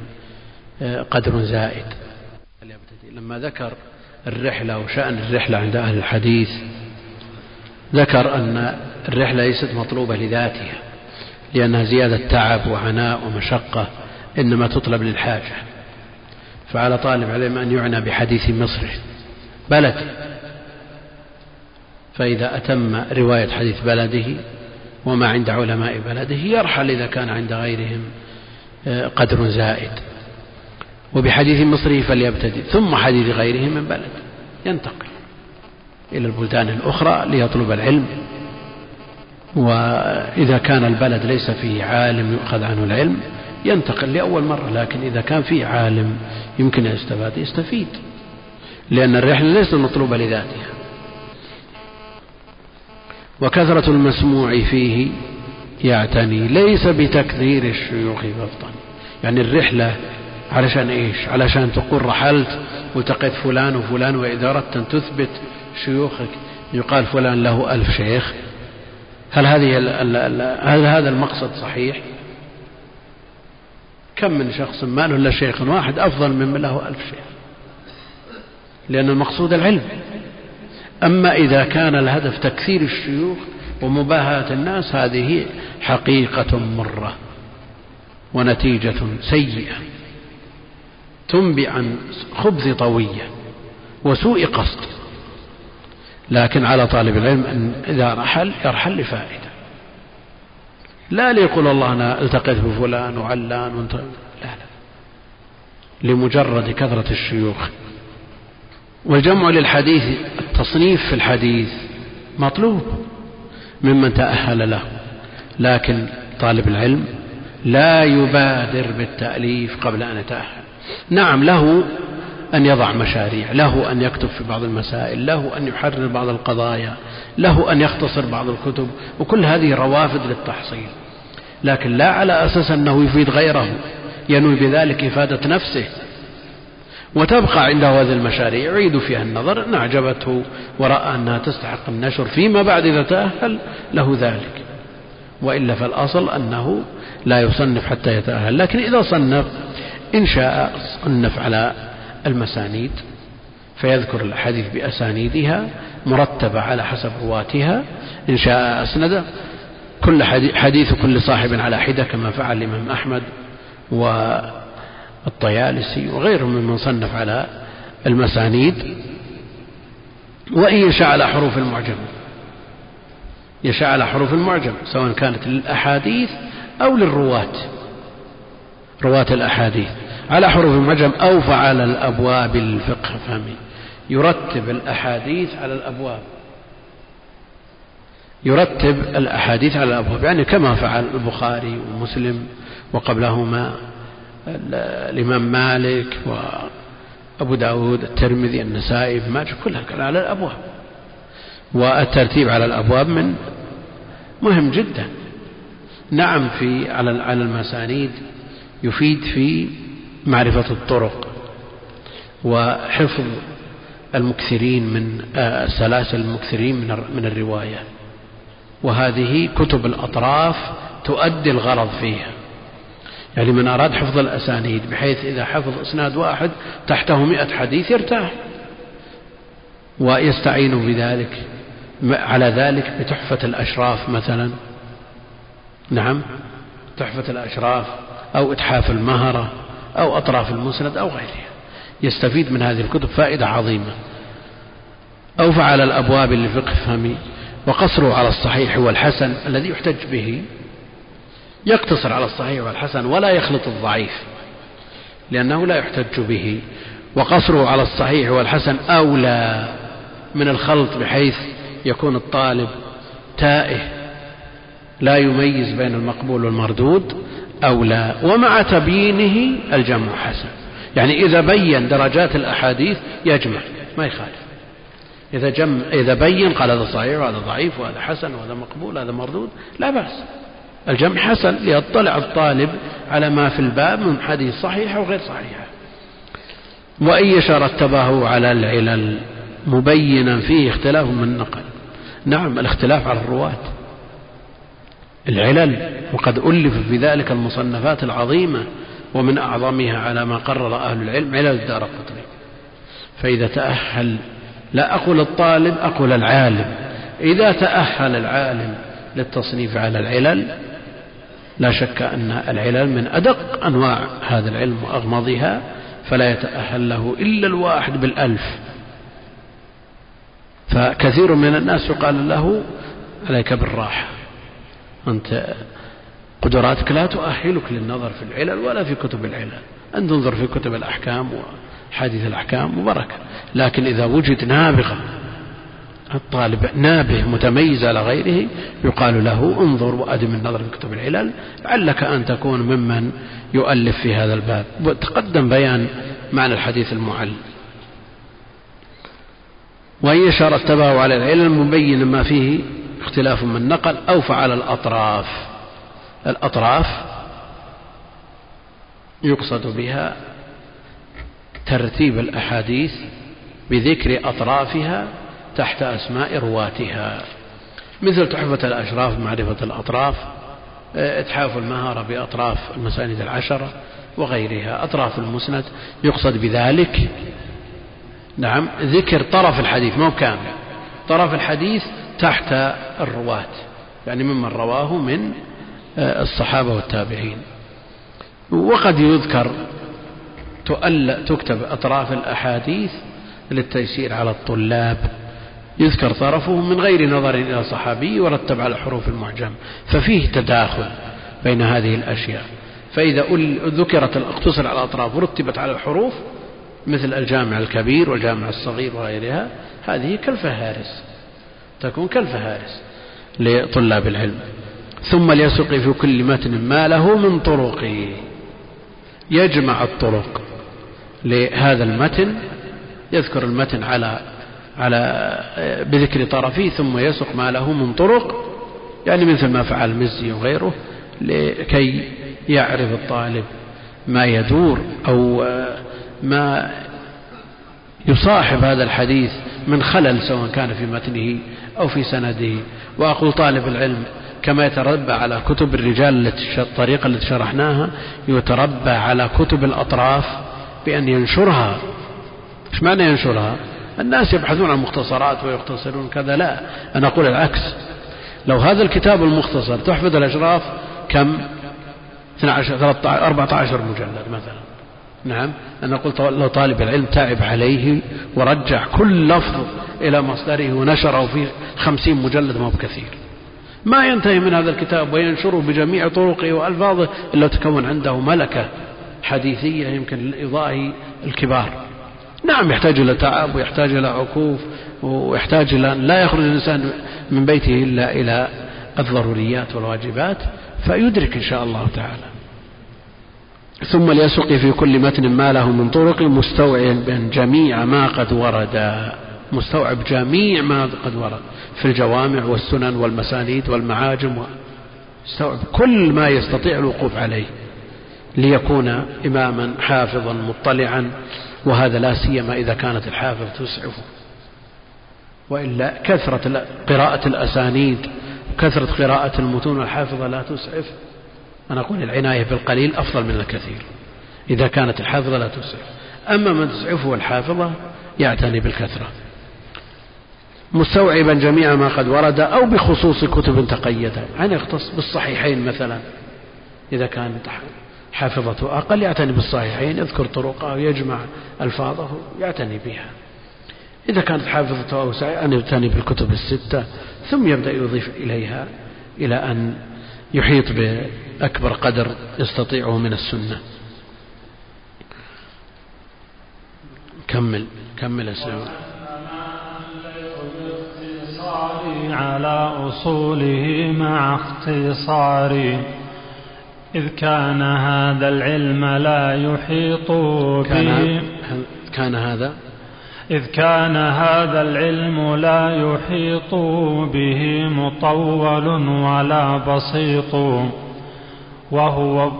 Speaker 1: قدر زائد. لما ذكر الرحلة وشأن الرحلة عند أهل الحديث ذكر أن الرحلة ليست مطلوبة لذاتها لأنها زيادة تعب وعناء ومشقة إنما تطلب للحاجة. فعلى طالب علم أن يعنى بحديث مصره بلد. فإذا أتم رواية حديث بلده وما عند علماء بلده يرحل إذا كان عند غيرهم آه، قدر زائد. وبحديث مصره فليبتدئ ثم حديث غيره من بلد. ينتقل إلى البلدان الأخرى ليطلب العلم. وإذا كان البلد ليس فيه عالم يؤخذ عنه العلم ينتقل لأول مرة. لكن إذا كان فيه عالم يمكن أن يستفاد يستفيد. لأن الرحلة ليست مطلوبة لذاتها. وكثرة المسموع فيه يعتني ليس بتكثير الشيوخ فافطن يعني الرحلة علشان إيش؟ علشان تقول رحلت والتقيت فلان وفلان وإذا أردت أن تثبت شيوخك يقال فلان له ألف شيخ. هل هذه هل هذا المقصد صحيح؟ كم من شخص ما له إلا شيخ واحد أفضل ممن له ألف شيخ؟ لأن المقصود العلم. أما إذا كان الهدف تكثير الشيوخ ومباهاة الناس هذه حقيقة مرة ونتيجة سيئة. تنبئ عن خبث طوية وسوء قصد. لكن على طالب العلم أن إذا رحل يرحل لفائدة. لا ليقول الله أنا التقيت بفلان وعلان وانت لا لا. لمجرد كثرة الشيوخ. والجمع للحديث التصنيف في الحديث مطلوب ممن تأهل له. لكن طالب العلم لا يبادر بالتأليف قبل أن يتأهل. نعم له أن يضع مشاريع له أن يكتب في بعض المسائل له أن يحرر بعض القضايا له أن يختصر بعض الكتب وكل هذه روافد للتحصيل. لكن لا على أساس أنه يفيد غيره ينوي بذلك إفادة نفسه. وتبقى عنده هذه المشاريع يعيد فيها النظر إن أعجبته ورأى أنها تستحق النشر فيما بعد إذا تأهل له ذلك. وإلا فالأصل أنه لا يصنف حتى يتأهل لكن إذا صنف إن شاء صنف على المسانيد فيذكر الأحاديث بأسانيدها مرتبة على حسب رواتها. إن شاء أسند كل حديث كل صاحب على حدة كما فعل الإمام أحمد والطيالسي وغيرهم ممن صنف على المسانيد. وإن يشاء على حروف المعجم. يشاء على حروف المعجم سواء كانت للأحاديث أو للرواة. رواة الأحاديث. على حروف المعجم أو فعل الأبواب الفقه فهمي يرتب الأحاديث على الأبواب. يرتب الأحاديث على الأبواب. يعني كما فعل البخاري ومسلم وقبلهما الإمام مالك وأبو داود الترمذي النسائي ماجه كلها على الأبواب. والترتيب على الأبواب من مهم جدا. نعم في على على المسانيد يفيد في معرفة الطرق وحفظ المكثرين من آه، سلاسل المكثرين من من الرواية. وهذه كتب الأطراف تؤدي الغرض فيها. يعني من أراد حفظ الأسانيد بحيث إذا حفظ إسناد واحد تحته مئة حديث يرتاح. ويستعين بذلك على ذلك بتحفة الأشراف مثلا. نعم تحفة الأشراف أو إتحاف المهرة. أو أطراف المسند أو غيرها. يستفيد من هذه الكتب فائدة عظيمة. أو فعل الأبواب لفقه فهمي وقصره على الصحيح والحسن الذي يحتج به. يقتصر على الصحيح والحسن ولا يخلط الضعيف لأنه لا يحتج به. وقصره على الصحيح والحسن أولى من الخلط بحيث يكون الطالب تائه لا يميز بين المقبول والمردود. أو لا. ومع تبيينه الجمع حسن. يعني إذا بين درجات الأحاديث يجمع ما يخالف. إذا جم إذا بين قال هذا صحيح وهذا ضعيف وهذا حسن وهذا مقبول وهذا مردود لا بأس. الجمع حسن ليطلع الطالب على ما في الباب من حديث صحيحة وغير صحيحة وإن يشاء رتبه على العلل مبينا فيه اختلاف من نقل. نعم الاختلاف على الرواة. العلل وقد ألف في ذلك المصنفات العظيمة ومن أعظمها على ما قرر أهل العلم علل الدار القطري فإذا تأهل لا أقول الطالب أقول العالم. إذا تأهل العالم للتصنيف على العلل لا شك أن العلل من أدق أنواع هذا العلم وأغمضها فلا يتأهل له إلا الواحد بالألف. فكثير من الناس يقال له عليك بالراحة. أنت قدراتك لا تؤهلك للنظر في العلل ولا في كتب العلل. أن تنظر في كتب الأحكام وحديث الأحكام مباركة. لكن إذا وجد نابغة الطالب نابه متميز على غيره يقال له انظر وأدم النظر في كتب العلل لعلك أن تكون ممن يؤلف في هذا الباب. وتقدم بيان معنى الحديث المعل. وإن يشار اتبعه على العلل مبين ما فيه اختلاف من نقل أو فعل الأطراف. الأطراف يقصد بها ترتيب الأحاديث بذكر أطرافها تحت أسماء رواتها. مثل تحفة الأشراف بمعرفة الأطراف إتحاف المهارة بأطراف المساند العشرة وغيرها. أطراف المسند يقصد بذلك. نعم ذكر طرف الحديث مو كامل. طرف الحديث تحت الرواة يعني ممن رواه من آه، الصحابة والتابعين. وقد يذكر تكتب أطراف الأحاديث للتيسير على الطلاب. يذكر طرفه من غير نظر إلى صحابي ورتب على حروف المعجم. ففيه تداخل بين هذه الأشياء. فإذا ذكرت اقتصر على الأطراف ورتبت على الحروف مثل الجامع الكبير والجامع الصغير وغيرها هذه كالفهارس تكون كالفهارس لطلاب العلم. ثم ليسق في كل متن ما له من طرق. يجمع الطرق لهذا المتن يذكر المتن على على بذكر طرفه ثم يسق ما له من طرق. يعني مثل ما فعل المزي وغيره لكي يعرف الطالب ما يدور أو ما يصاحب هذا الحديث من خلل سواء كان في متنه أو في سنده. وأقول طالب العلم كما يتربى على كتب الرجال الطريقة التي شرحناها يتربى على كتب الأطراف بأن ينشرها. إيش معنى ينشرها؟ الناس يبحثون عن مختصرات ويختصرون كذا. لا أنا أقول العكس. لو هذا الكتاب المختصر تحفظ الأشراف كم؟ 12 13 14 مجلد مثلا. نعم أنا قلت لو طالب العلم تعب عليه ورجع كل لفظ إلى مصدره ونشره في خمسين مجلد ما بكثير. ما ينتهي من هذا الكتاب وينشره بجميع طرقه وألفاظه إلا تكون عنده ملكة حديثية يمكن لإضاء الكبار. نعم يحتاج إلى تعب ويحتاج إلى عكوف ويحتاج إلى لا يخرج الإنسان من بيته إلا إلى الضروريات والواجبات فيدرك إن شاء الله تعالى. ثم ليسق في كل متن ما له من طرق مستوعبا جميع ما قد ورد. مستوعب جميع ما قد ورد في الجوامع والسنن والمسانيد والمعاجم مستوعب كل ما يستطيع الوقوف عليه ليكون إماما حافظا مطلعا. وهذا لا سيما إذا كانت الحافظ تسعفه. وإلا كثرة قراءة الأسانيد كثرة قراءة المتون الحافظة لا تسعف. أنا أقول العناية بالقليل أفضل من الكثير. إذا كانت الحافظة لا تسعف. أما من تسعفه الحافظة يعتني بالكثرة. مستوعبا جميع ما قد ورد أو بخصوص كتب تقيدها يعني يختص بالصحيحين مثلا؟ إذا كانت حافظته أقل يعتني بالصحيحين. يذكر طرقه ويجمع ألفاظه يعتني بها. إذا كانت حافظته أوسع أن يعتني بالكتب الستة. ثم يبدأ يضيف إليها إلى أن يحيط بأكبر قدر يستطيعه من السنة. كمل كمل يا
Speaker 2: على أصوله مع اختصار إذ كان هذا العلم لا يحيط به.
Speaker 1: كان هذا
Speaker 2: إذ كان هذا العلم لا يحيط به مطول ولا بسيط وهو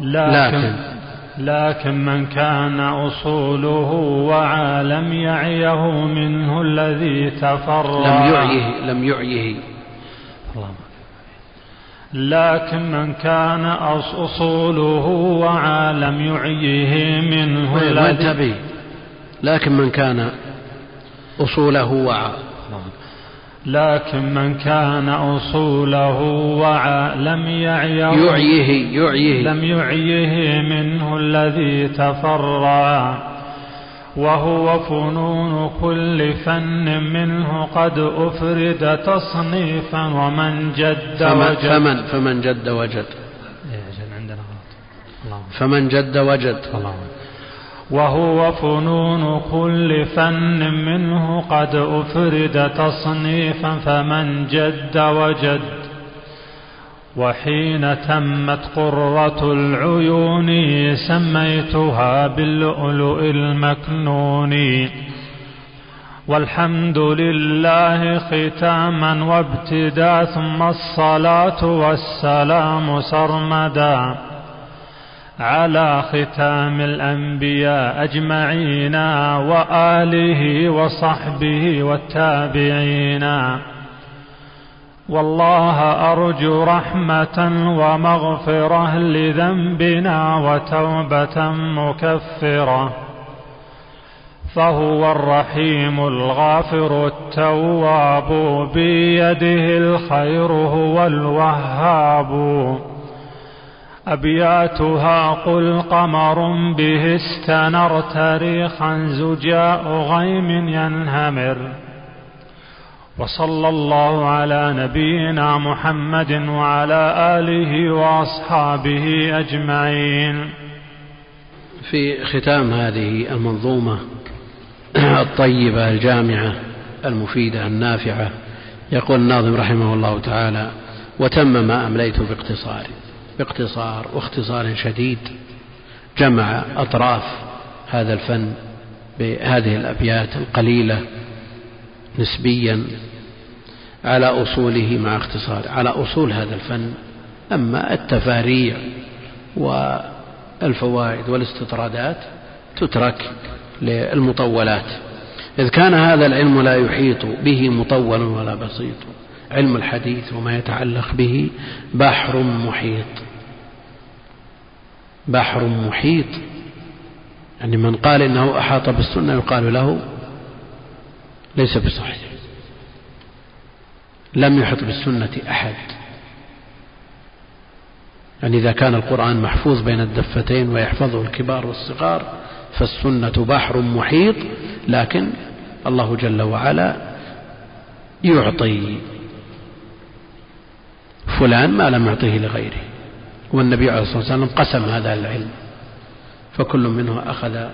Speaker 2: لكن, لكن لكن من كان أصوله وعالم يعيه منه الذي تفرع.
Speaker 1: لم يعيه لم يعيه.
Speaker 2: لكن من كان أصوله وعالم يعيه منه
Speaker 1: الذي لكن من كان أصوله وعالم
Speaker 2: لكن من كان أصوله وعى لم يعيه
Speaker 1: يعيه يعيه.
Speaker 2: لم يعيه منه الذي تفرع وهو فنون كل فن منه قد أفرد تصنيفا ومن جد
Speaker 1: فمن وجد. فمن, فمن جد وجد. فمن جد وجد. الله
Speaker 2: وهو فنون كل فن منه قد أفرد تصنيفا فمن جد وجد. وحين تمت قرة العيون سميتها باللؤلؤ المكنون. والحمد لله ختاما وابتدا ثم الصلاة والسلام سرمدا. على ختام الأنبياء أجمعين وآله وصحبه والتابعين. والله أرجو رحمة ومغفرة لذنبنا وتوبة مكفرة. فهو الرحيم الغافر التواب بيده الخير هو الوهاب. أبياتها قل قمر به استنر تاريخا زجاء غيم ينهمر. وصلى الله على نبينا محمد وعلى آله وأصحابه أجمعين.
Speaker 1: في ختام هذه المنظومة الطيبة الجامعة المفيدة النافعة يقول الناظم رحمه الله تعالى وتم ما أمليت باقتصار باقتصار واختصار شديد جمع أطراف هذا الفن بهذه الأبيات القليلة نسبيا على أصوله مع اختصار على أصول هذا الفن. أما التفاريع والفوائد والاستطرادات تترك للمطولات. إذ كان هذا العلم لا يحيط به مطول ولا بسيط علم الحديث وما يتعلق به بحر محيط. بحر محيط. يعني من قال إنه أحاط بالسنة يقال له ليس بصحيح. لم يحط بالسنة أحد. يعني إذا كان القرآن محفوظ بين الدفتين ويحفظه الكبار والصغار فالسنة بحر محيط لكن الله جل وعلا يعطي فلان ما لم يعطيه لغيره. والنبي عليه الصلاة والسلام قسم هذا العلم فكل منه أخذ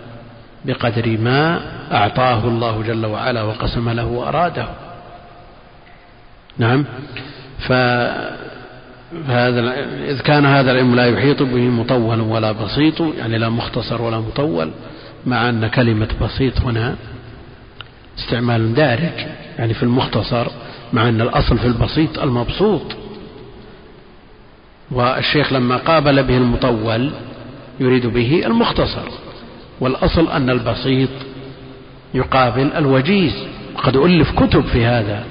Speaker 1: بقدر ما أعطاه الله جل وعلا وقسم له وأراده. نعم. فهذا إذ كان هذا العلم لا يحيط به مطول ولا بسيط يعني لا مختصر ولا مطول مع أن كلمة بسيط هنا استعمال دارج يعني في المختصر مع أن الأصل في البسيط المبسوط. والشيخ لما قابل به المطول يريد به المختصر والأصل أن البسيط يقابل الوجيز. وقد ألف كتب في هذا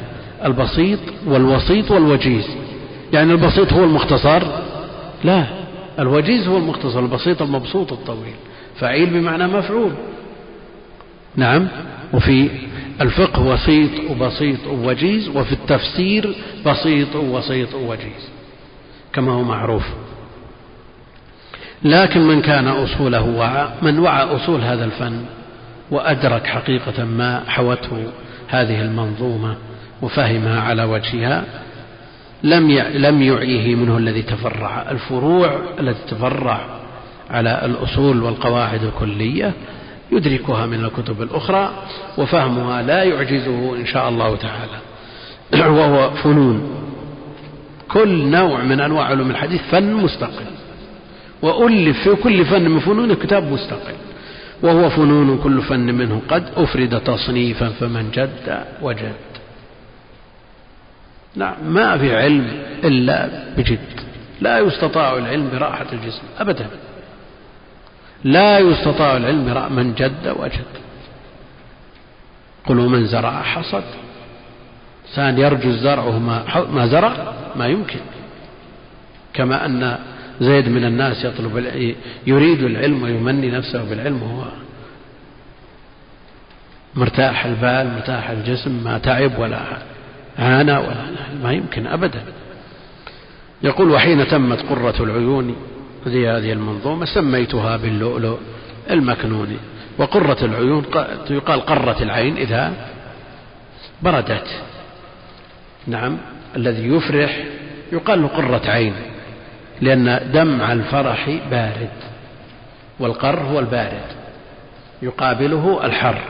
Speaker 1: البسيط والوسيط والوجيز. يعني البسيط هو المختصر؟ لا الوجيز هو المختصر البسيط المبسوط الطويل. فعيل بمعنى مفعول. نعم وفي الفقه وسيط وبسيط ووجيز وفي التفسير بسيط ووسيط ووجيز. كما هو معروف. لكن من كان أصوله وعى من وعى أصول هذا الفن وأدرك حقيقة ما حوته هذه المنظومة وفهمها على وجهها لم لم يعيه منه الذي تفرع. الفروع التي تفرع على الأصول والقواعد الكلية يدركها من الكتب الأخرى وفهمها لا يعجزه إن شاء الله تعالى. <clears throat> وهو فنون. كل نوع من أنواع علوم الحديث فن مستقل. وألف في كل فن من فنون كتاب مستقل. وهو فنون كل فن منه قد أفرد تصنيفا فمن جد وجد. نعم ما في علم إلا بجد. لا يستطاع العلم براحة الجسم أبدا. لا يستطاع العلم براحة من جد وجد. قلوا من زرع حصد. إنسان يرجو الزرع ما زرع ما يمكن. كما أن زيد من الناس يطلب يريد العلم ويمني نفسه بالعلم وهو مرتاح البال مرتاح الجسم ما تعب ولا عانى ولا ما يمكن أبدا. يقول وحين تمت قرة العيون هذه هذه المنظومة سميتها باللؤلؤ المكنون. وقرة العيون يقال قرة العين إذا بردت. نعم الذي يفرح يقال له قرة عين لأن دمع الفرح بارد والقر هو البارد يقابله الحر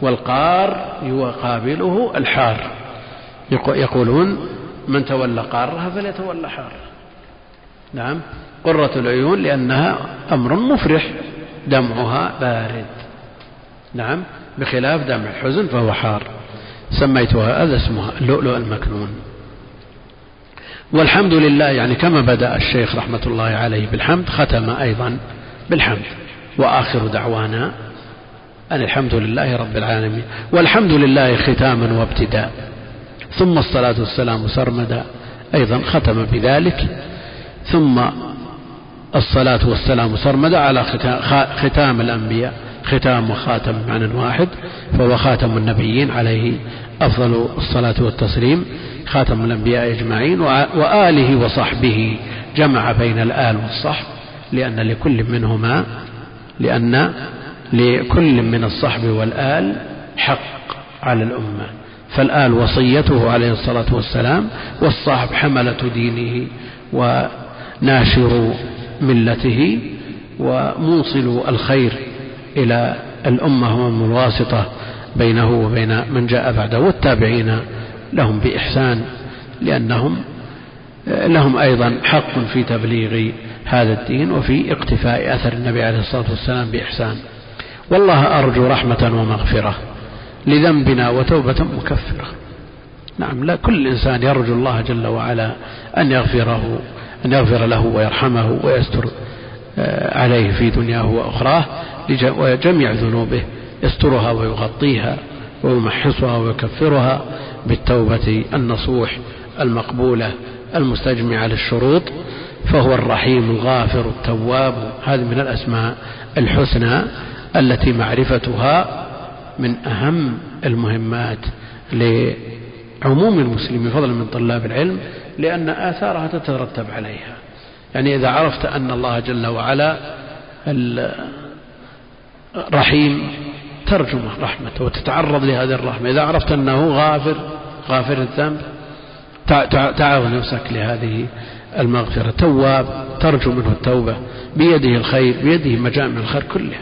Speaker 1: والقار يقابله الحار. يقولون من تولى قارها فليتولى حارها نعم قرة العيون لأنها أمر مفرح دمعها بارد. نعم بخلاف دمع الحزن فهو حار. سميتها هذا اسمها اللؤلؤ المكنون. والحمد لله يعني كما بدأ الشيخ رحمة الله عليه بالحمد ختم أيضا بالحمد. وآخر دعوانا أن الحمد لله رب العالمين. والحمد لله ختاما وابتداء. ثم الصلاة والسلام سرمدا أيضا ختم بذلك. ثم الصلاة والسلام سرمدا على ختام الأنبياء. ختام وخاتم معنى واحد فهو خاتم النبيين عليه أفضل الصلاة والتسليم خاتم الأنبياء أجمعين وآله وصحبه جمع بين الآل والصحب لأن لكل منهما لأن لكل من الصحب والآل حق على الأمة. فالآل وصيته عليه الصلاة والسلام والصاحب حملة دينه وناشر ملته وموصل الخير إلى الأمة هم الواسطة بينه وبين من جاء بعده والتابعين لهم بإحسان لأنهم لهم أيضا حق في تبليغ هذا الدين وفي اقتفاء أثر النبي عليه الصلاة والسلام بإحسان. والله أرجو رحمة ومغفرة لذنبنا وتوبة مكفرة. نعم لا كل إنسان يرجو الله جل وعلا أن يغفره أن يغفر له ويرحمه ويستر عليه في دنياه وأخراه وجميع ذنوبه يسترها ويغطيها ويمحصها ويكفرها بالتوبة النصوح المقبولة المستجمعة للشروط فهو الرحيم الغافر التواب. هذه من الأسماء الحسنى التي معرفتها من أهم المهمات لعموم المسلمين فضلا من طلاب العلم لأن آثارها تترتب عليها. يعني إذا عرفت أن الله جل وعلا رحيم ترجو رحمته وتتعرض لهذه الرحمة. إذا عرفت أنه غافر غافر الذنب تعرض نفسك لهذه المغفرة. تواب ترجو منه التوبة. بيده الخير بيده مجامع الخير كلها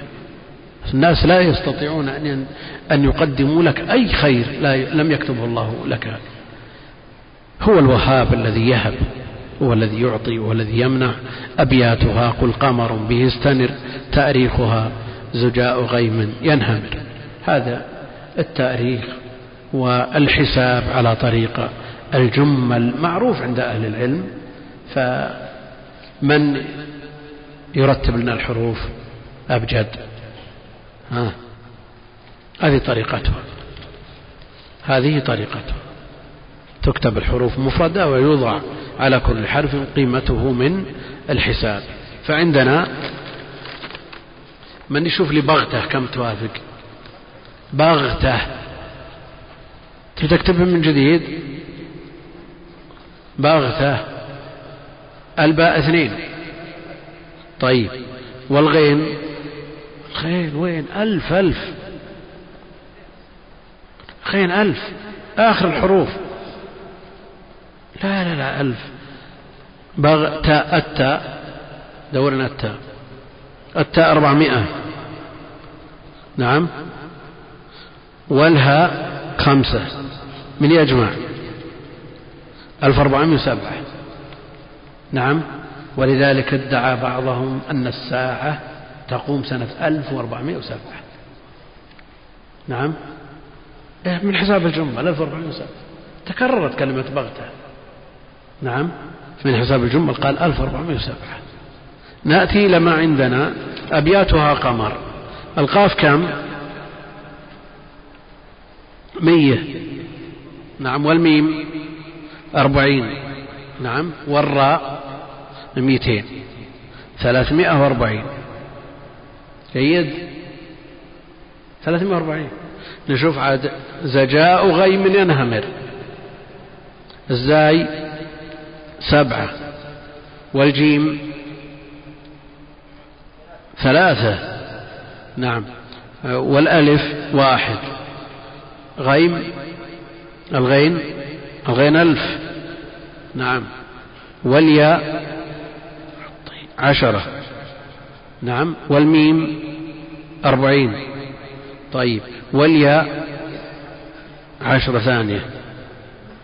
Speaker 1: الناس لا يستطيعون أن أن يقدموا لك أي خير لا لم يكتبه الله لك. هو الوهاب الذي يهب. هو الذي يعطي هو الذي يمنع. أبياتها قل قمر به استنر تأريخها زجاء غيم ينهمر. هذا التأريخ والحساب على طريقة الجمل معروف عند أهل العلم. فمن يرتب لنا الحروف؟ أبجد. ها هذه طريقته هذه طريقته تكتب الحروف مفردة ويوضع على كل حرف قيمته من الحساب. فعندنا من يشوف لي بغته كم توافق؟ بغته. تكتبها من جديد؟ بغته. الباء اثنين. طيب. والغين؟ الخين وين؟ ألف ألف. خين ألف. آخر الحروف. لا لا لا ألف. بغ تاء التاء دورنا التاء التاء أربعمائة. نعم. والهاء خمسة. من يجمع 1407 نعم. ولذلك ادعى بعضهم أن الساعة تقوم سنة 1407 نعم. إيه، من حساب الجمل 1407 تكررت كلمة بغتة. نعم. من حساب الجمل قال 1407 نأتي إلى ما عندنا. أبياتها قمر. القاف كم؟ مية. نعم. والميم؟ أربعين. نعم. والراء؟ ميتين. ثلاثمائة وأربعين. جيد؟ ثلاثمائة وأربعين. نشوف عاد. زجاء غيم ينهمر. الزاي سبعة والجيم ثلاثة. نعم. والألف واحد. غيم. الغين. الغين ألف. نعم. والياء عشرة. نعم. والميم أربعين. طيب. والياء عشرة ثانية.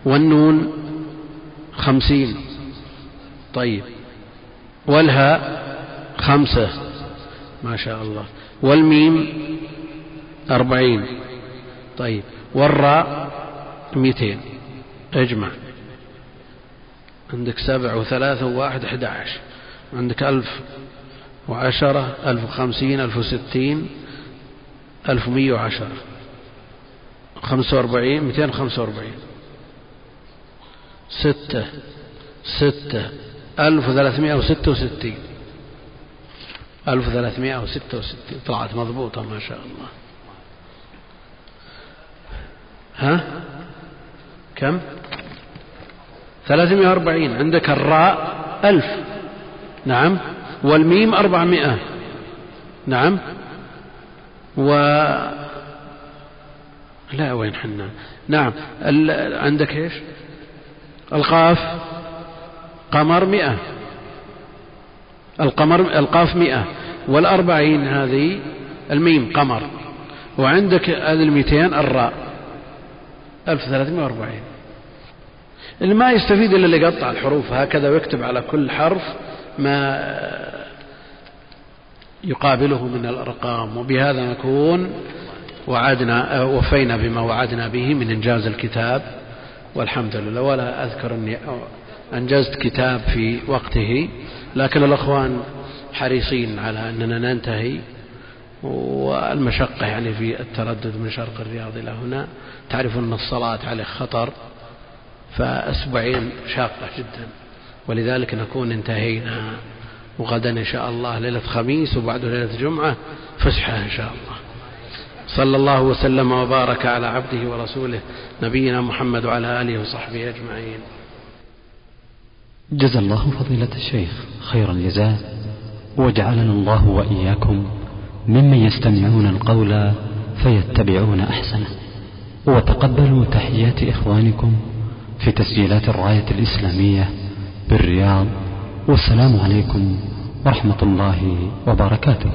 Speaker 1: والنون خمسين. طيب. والهاء خمسة. ما شاء الله. والميم أربعين. طيب. والراء مئتين اجمع. عندك سبع وثلاثة وواحد أحد عشر عندك ألف وعشرة ألف وخمسين ألف وستين ألف ومية وعشرة. خمسة وأربعين مئتين وخمسة وأربعين. ستة. ستة. ألف وثلاثمائة وستة وستين. ألف وثلاثمائة وستة وستين. طلعت مضبوطة ما شاء الله. ها؟ كم؟ ثلاثمائة وأربعين. عندك الراء ألف. نعم. والميم أربعمائة. نعم. و لا وين حنا؟ نعم. عندك إيش؟ القاف قمر مئة. القمر القاف مئة. والأربعين هذه الميم قمر. وعندك هذه المئتين الراء. ألف ثلاثمائة وأربعين. اللي ما يستفيد إلا اللي يقطع الحروف هكذا ويكتب على كل حرف ما يقابله من الأرقام. وبهذا نكون وعدنا وفينا بما وعدنا به من إنجاز الكتاب. والحمد لله. ولا أذكر أني أنجزت كتاب في وقته لكن الأخوان حريصين على أننا ننتهي والمشقة يعني في التردد من شرق الرياض إلى هنا. تعرف أن الصلاة عليه خطر فأسبوعين شاقة جدا. ولذلك نكون انتهينا وغدا إن شاء الله ليلة خميس وبعده ليلة جمعة فسحة إن شاء الله. صلى الله وسلم وبارك على عبده ورسوله نبينا محمد وعلى آله وصحبه أجمعين.
Speaker 3: جزا الله فضيلة الشيخ خير الجزاء وجعلنا الله وإياكم ممن يستمعون القول فيتبعون أحسنه. وتقبلوا تحيات إخوانكم في تسجيلات الراية الإسلامية بالرياض. والسلام عليكم ورحمة الله وبركاته.